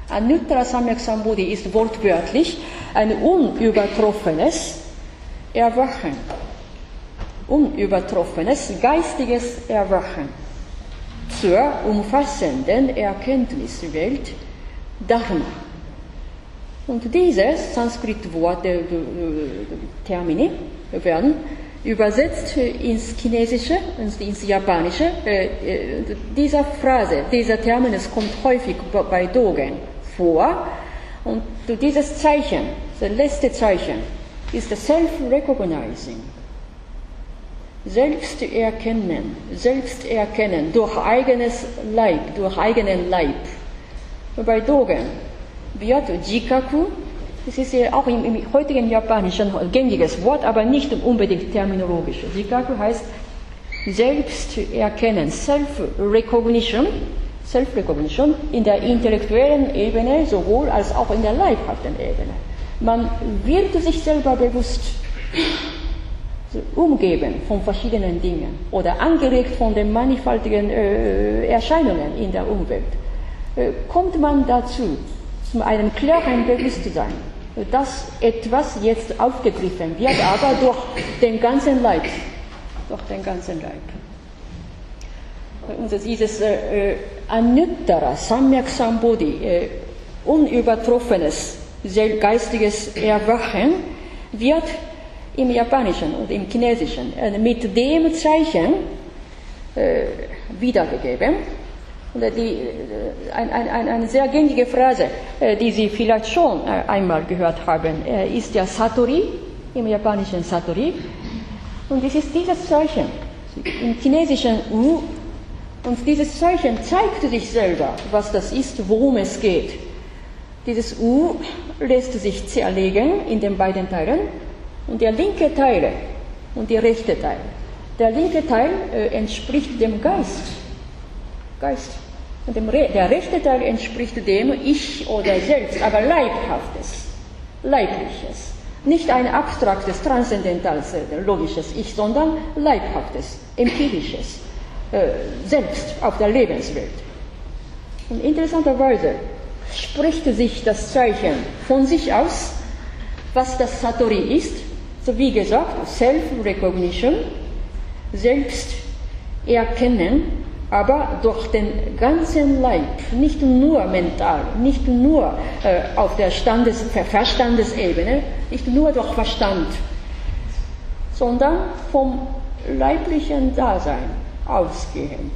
Anuttara Samyak Sambodhi ist wortwörtlich ein unübertroffenes Erwachen. unübertroffenes geistiges Erwachen zur umfassenden Erkenntniswelt Dharma. Und dieses Sanskrit-Wort, äh, Termini, werden übersetzt ins Chinesische, ins Japanische. Äh, äh, dieser Phrase, dieser Terminus kommt häufig bei Dogen vor. Und dieses Zeichen, das letzte Zeichen, ist self-recognizing. Selbsterkennen, Selbsterkennen durch eigenes Leib, durch eigenen Leib. Bei Dogen wird Jikaku, das ist ja auch im, im heutigen Japanischen ein gängiges Wort, aber nicht unbedingt terminologisch. Jikaku heißt Selbsterkennen, Self-Recognition, Self-Recognition in der intellektuellen Ebene sowohl als auch in der leibhaften Ebene. Man wird sich selber bewusst umgeben von verschiedenen Dingen oder angeregt von den mannigfaltigen äh, Erscheinungen in der Umwelt, äh, kommt man dazu, zu einem klaren Bewusstsein, dass etwas jetzt aufgegriffen wird, aber durch den ganzen Leib, durch den ganzen Leib. Und dieses äh, äh Anuttara, Samyak Sambodhi, äh, unübertroffenes geistiges Erwachen wird im Japanischen und im Chinesischen äh, mit dem Zeichen äh, wiedergegeben. Die, äh, ein, ein, eine sehr gängige Phrase, äh, die Sie vielleicht schon äh, einmal gehört haben, ist ja Satori, im Japanischen Satori. Und es ist dieses Zeichen, im Chinesischen U, und dieses Zeichen zeigt sich selber, was das ist, worum es geht. Dieses U lässt sich zerlegen in den beiden Teilen und der linke Teil und der rechte Teil. Der linke Teil entspricht dem Geist. Geist. Der rechte Teil entspricht dem Ich oder Selbst, aber leibhaftes, leibliches. Nicht ein abstraktes, transzendentales, äh, logisches Ich, sondern leibhaftes, empirisches, äh, Selbst auf der Lebenswelt. Und interessanterweise spricht sich das Zeichen von sich aus, was das Satori ist, so wie gesagt, Self-Recognition, Selbsterkennen, aber durch den ganzen Leib, nicht nur mental, nicht nur äh, auf der Standes Verstandesebene, nicht nur durch Verstand, sondern vom leiblichen Dasein ausgehend,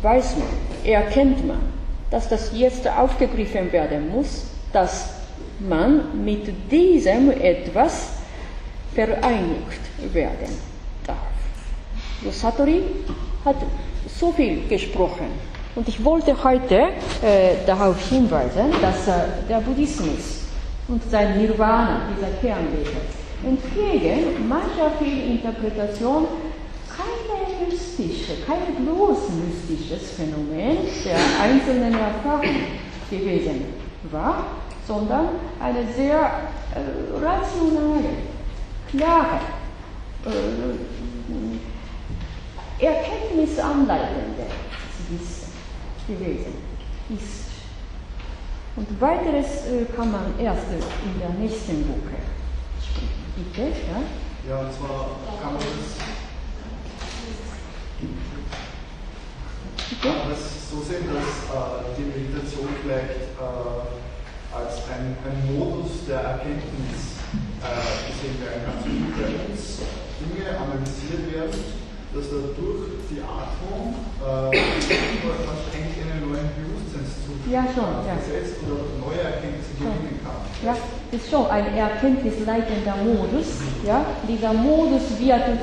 weiß man, erkennt man, dass das jetzt aufgegriffen werden muss, dass man mit diesem etwas vereinigt werden darf. So Satori hat so viel gesprochen. Und ich wollte heute äh, darauf hinweisen, dass äh, der Buddhismus und sein Nirvana, dieser Kernwege, entgegen mancher Fehlinterpretation keine mystische, kein bloß mystisches Phänomen der einzelnen Erfahrung gewesen war, sondern eine sehr äh, rationale, klare, äh, erkenntnisanleitende Wissen gewesen ist. Und weiteres äh, kann man erst in der nächsten Woche sprechen. Bitte, ja? Ja, und zwar kann man das, kann man das so sehen, dass äh, die Meditation vielleicht äh, als ein, ein Modus der Erkenntnis äh, gesehen werden kann. So wie bei uns Dinge analysiert werden, dass dadurch die Atmung äh, fast eigentlich einen neuen Bewusstseinszug ja, schon, ja. gesetzt oder neue Erkenntnisse gewinnen kann. Ja, ist schon ein erkenntnisleitender Modus. Ja? Dieser Modus wird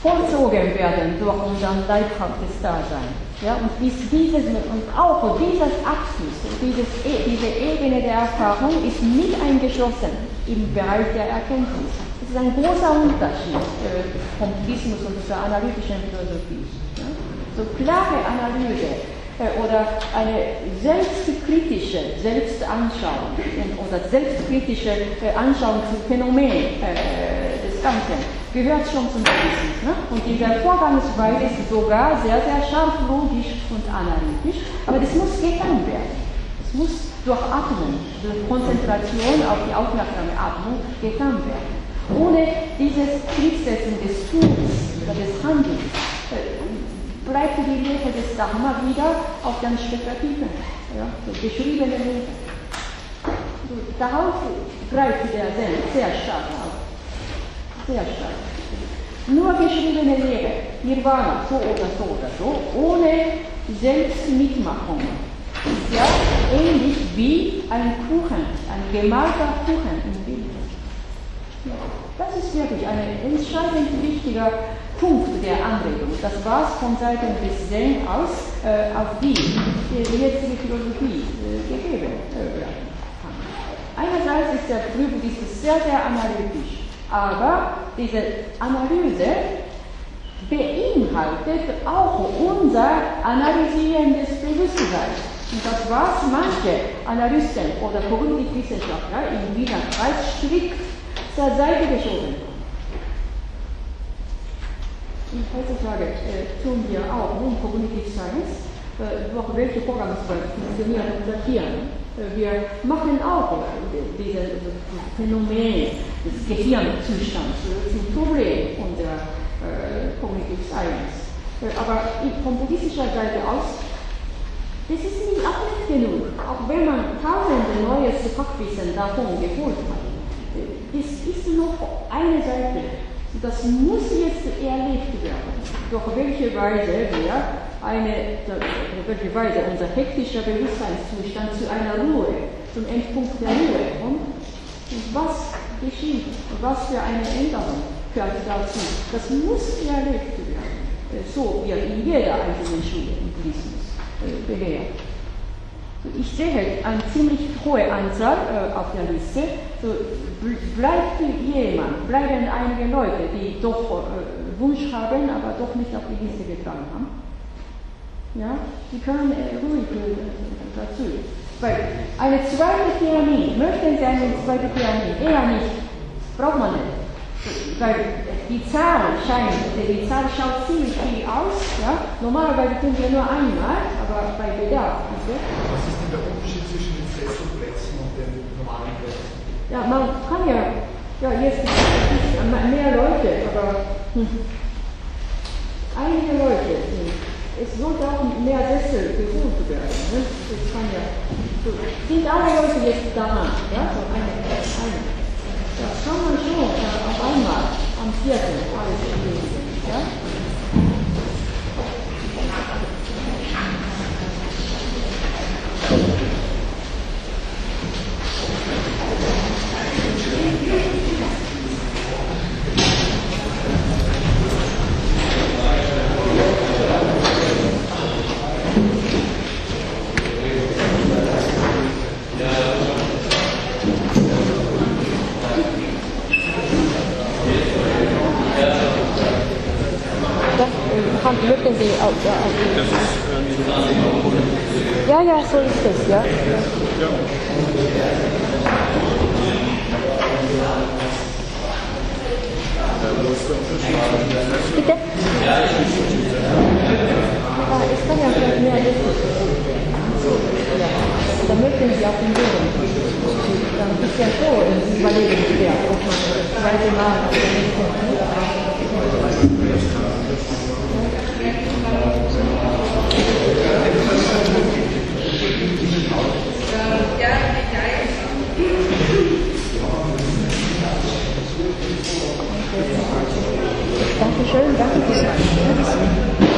vollzogen werden durch unser leibhaftes Dasein. Ja, und dieses, und auch dieses Abschluss, dieses, e, diese Ebene der Erfahrung ist mit eingeschlossen im Bereich der Erkenntnis. Das ist ein großer Unterschied äh, vom Buddhismus und zur analytischen Philosophie. So klare Analyse äh, oder eine selbstkritische Selbstanschauung oder selbstkritische äh, Anschauung zum Phänomen des Ganzen gehört schon zum Buddhismus. Ne? Und diese Vorgangsweise ist sogar sehr, sehr scharf logisch und analytisch, aber das muss getan werden. Es muss durch Atmung, durch Konzentration auf die aufmerksame Atmung getan werden. Ohne dieses Kriegssetzen des Tuns oder des Handelns äh, bleibt die Lehre des Dharma wieder auf den Spekulativen, ja, so geschriebene Lehre. So, darauf greift der Zen sehr stark auf. Sehr stark. Nur geschriebene Lehre, Nirvana, so oder so oder so, ohne Selbstmitmachung. Ist ja ähnlich wie ein Kuchen, ein gemalter Kuchen das ist wirklich ein entscheidend wichtiger Punkt der Anregung. Das war es von Seiten des Zen aus äh, auf die, die jetzige Philosophie äh, gegeben äh, werden kann. Einerseits ist der Frühbuddhismus sehr, sehr analytisch, aber diese Analyse beinhaltet auch unser analysierendes Bewusstsein. Und das, was manche Analysten oder Kognitivwissenschaftler in Wiener Kreis strikt zur Seite geschoben. Und heutzutage äh, tun wir auch in Cognitive Science, äh, durch welche Programme funktionieren unser Hirn. Äh, wir machen auch äh, dieses Phänomen des Gehirnzustands zum Problem unserer äh, Cognitive Science. Äh, aber von buddhistischer Seite aus das ist nicht nicht genug, auch wenn man tausende neues Fachwissen davon geholt hat. Das ist noch eine Seite. Das muss jetzt erlebt werden. Durch welche Weise wir eine, welche Weise unser hektischer Bewusstseinszustand zu einer Ruhe, zum Endpunkt der Ruhe kommt. Und was geschieht, was für eine Änderung gehört dazu. Das muss erlebt werden. So wird in jeder einzelnen Schule Buddhismus äh, belehrt. Ich sehe eine ziemlich hohe Anzahl äh, auf der Liste. So, bleibt jemand, bleiben einige Leute, die doch äh, Wunsch haben, aber doch nicht auf die Liste getragen haben. Ja, die können äh, ruhig äh, dazu. Weil eine zweite Pyramide, möchten Sie eine zweite Pyramide? Eher nicht. Braucht man nicht. Weil die Zahl scheint, die Zahl schaut ziemlich viel aus. Normalerweise tun wir nur einmal, aber bei Bedarf. Bitte. Was ist denn der Unterschied zwischen den Sesselplätzen und den normalen Plätzen? Ja, man kann ja, ja jetzt mehr Leute, aber hm, einige Leute. Hm. Es sollte auch mehr Sessel gesucht werden. Ne? Das kann ja, so, sind alle Leute jetzt daran? Ja, so eine, eine. Das kann man schon äh, auf einmal am vierten alles lesen. Ja? Hand, möchten Sie auch, ja, auch ja, ja, so ist es, ja. Bitte? Ja, ich kann ja vielleicht mehr wissen. Ja. Da möchten Sie auch den Boden. Dann ist ja so überlegenswert, ob man das zweite Mal auf der nächsten Dankeschön, danke fürs Dankeschön.